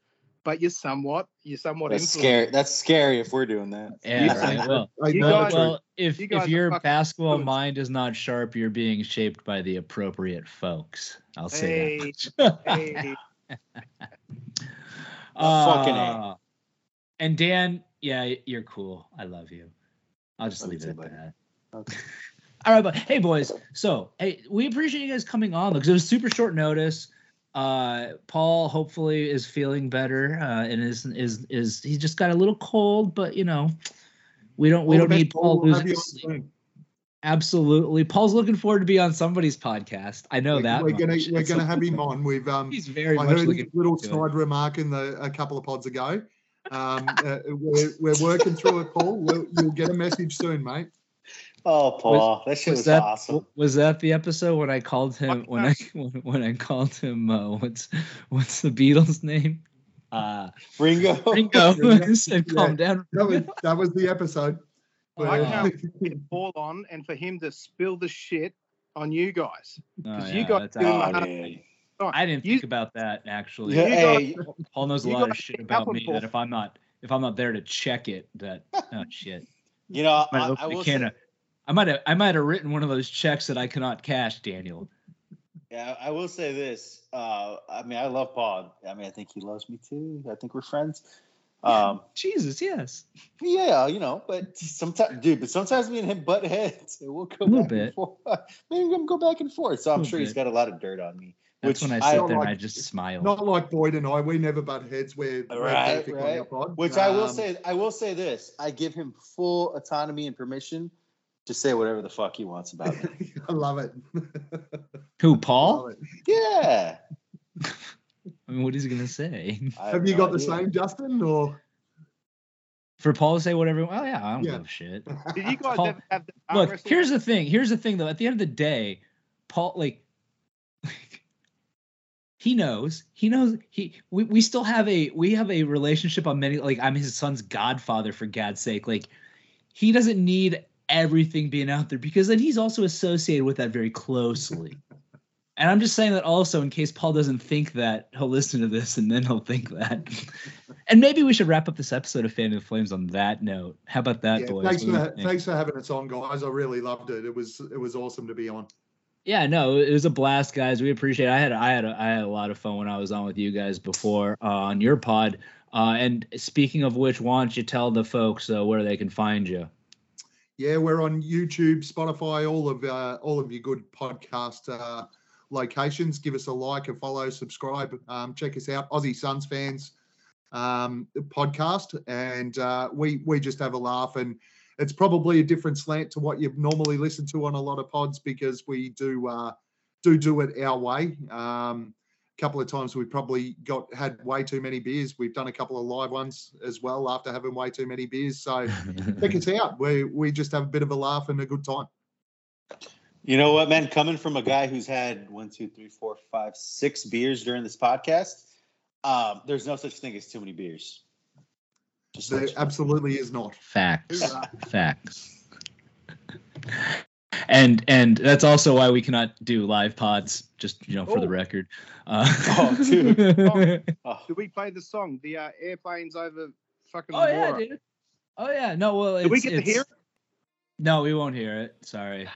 but you're somewhat you're somewhat that's scary. That's scary if we're doing that. Yeah, right. Well, you guys, well if you if your basketball mind is not sharp, you're being shaped by the appropriate folks. I'll say hey, that. hey. [LAUGHS] [LAUGHS] fucking A. Uh, And Dan, yeah, you're cool. I love you. I'll just Love leave it too, at buddy. that. Okay. [LAUGHS] All right, but hey, boys. So, hey, we appreciate you guys coming on because it was super short notice. Uh, Paul hopefully is feeling better, uh, and is is is he just got a little cold, but you know, we don't we don't need Paul. We'll losing sleep. Absolutely, Paul's looking forward to be on somebody's podcast. I know We're, that. we're gonna we're It's gonna have him [LAUGHS] on. We've um He's very I much heard his little snide remark in the a couple of pods ago. Um, uh, we're, we're working through it, Paul. We'll, you'll get a message soon, mate. Oh, Paul, that shit was, was that awesome. was that the episode when I called him when I [LAUGHS] when, when I called him uh, what's what's the Beatles name? Uh Ringo. Ringo [LAUGHS] Ringo. [LAUGHS] said Yeah. calm down. That was that was the episode. Oh, I But, can't get Paul on and for him to spill the shit on you guys. Oh, Because you yeah, got that's doing Oh, actually- the. I didn't You- think about that actually. Yeah, You hey, Paul knows a lot of shit about me Paul. that if I'm not if I'm not there to check it, that oh shit. you know, I I, I will can say, of- I might have I might have written one of those checks that I cannot cash, Daniel. yeah, I will say this. Uh, I mean, I love Paul. I mean, I think he loves me too. I think we're friends. Um, Jesus, yes. yeah, you know, but sometimes, dude, but sometimes me and him butt heads. and [LAUGHS] We'll go A little back bit. and forth. Maybe we're gonna go back and forth. So I'm Little sure he's got a lot of dirt on me. That's Which when I I sit don't there and I just smile. not like Boyd and I. We never butt heads. We're, we're Right, on right. our pod. Which I will Um, say, I will say this: I give him full autonomy and permission to say whatever the fuck he wants about me. [LAUGHS] I love it. Who, Paul? it. yeah. [LAUGHS] I mean, what is he gonna say? I Have you no got the same, Justin? Or For Paul to say whatever. Oh yeah, I don't Yeah. give a shit. [LAUGHS] Did you guys Paul- have the Look, wrestle? here's the thing. Here's the thing, though. At the end of the day, Paul, like, he knows. He knows. He. We, we still have a we have a relationship on many. Like, I'm his son's godfather for God's sake. Like, he doesn't need everything being out there because then he's also associated with that very closely. [LAUGHS] And I'm just saying that also in case Paul doesn't think that he'll listen to this and then he'll think that. [LAUGHS] and maybe we should wrap up this episode of Fan of the Flames on that note. How about that, yeah, boys? thanks What do you for thanks for having us on, guys. I really loved it. It was it was awesome to be on. Yeah, no, it was a blast, guys. We appreciate. It. I had I had a, I had a lot of fun when I was on with you guys before uh, on your pod. Uh, and speaking of which, why don't you tell the folks uh, where they can find you? Yeah, we're on YouTube, Spotify, all of uh, all of your good podcast uh, locations. Give us a like, a follow, subscribe. Um, check us out, Aussie Suns fans um, podcast, and uh, we we just have a laugh. And it's probably a different slant to what you've normally listen to on a lot of pods because we do uh, do do it our way. Um, couple of times we probably got had way too many beers. We've done a couple of live ones as well after having way too many beers. So [LAUGHS] check us out. We we just have a bit of a laugh and a good time. You know what, man? Coming from a guy who's had one, two, three, four, five, six beers during this podcast, um, there's no such thing as too many beers. Just There let you know. absolutely is not. Facts. Facts. [LAUGHS] And and that's also why we cannot do live pods. Just you know, for the Oh. record. Uh, Oh, [LAUGHS] dude. Oh, [LAUGHS] Did we play the song? The uh, airplanes over fucking. oh yeah, dude. Oh yeah. No, well, Did we it's- get to hear it? No, we won't hear it. Sorry.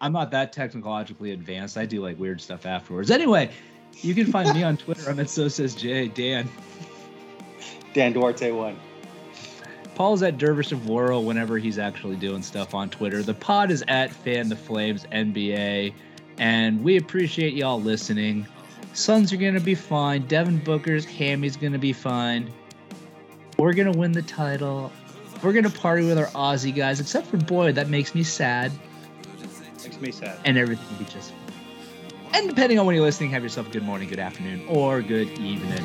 I'm not that technologically advanced. I do like weird stuff afterwards. Anyway, you can find me on Twitter. I'm at so says Jay Dan. Dan Duarte won. Paul's at Dervish of Whirl whenever he's actually doing stuff on Twitter. The pod is at Fan the Flames NBA, and we appreciate y'all listening. Suns are gonna be fine. Devin Booker's hammy's gonna be fine. We're gonna win the title. We're gonna party with our Aussie guys, except for Boyd. That makes me sad, Makes me sad. and everything will be just fine. And depending on when you're listening, have yourself a good morning, good afternoon, or good evening.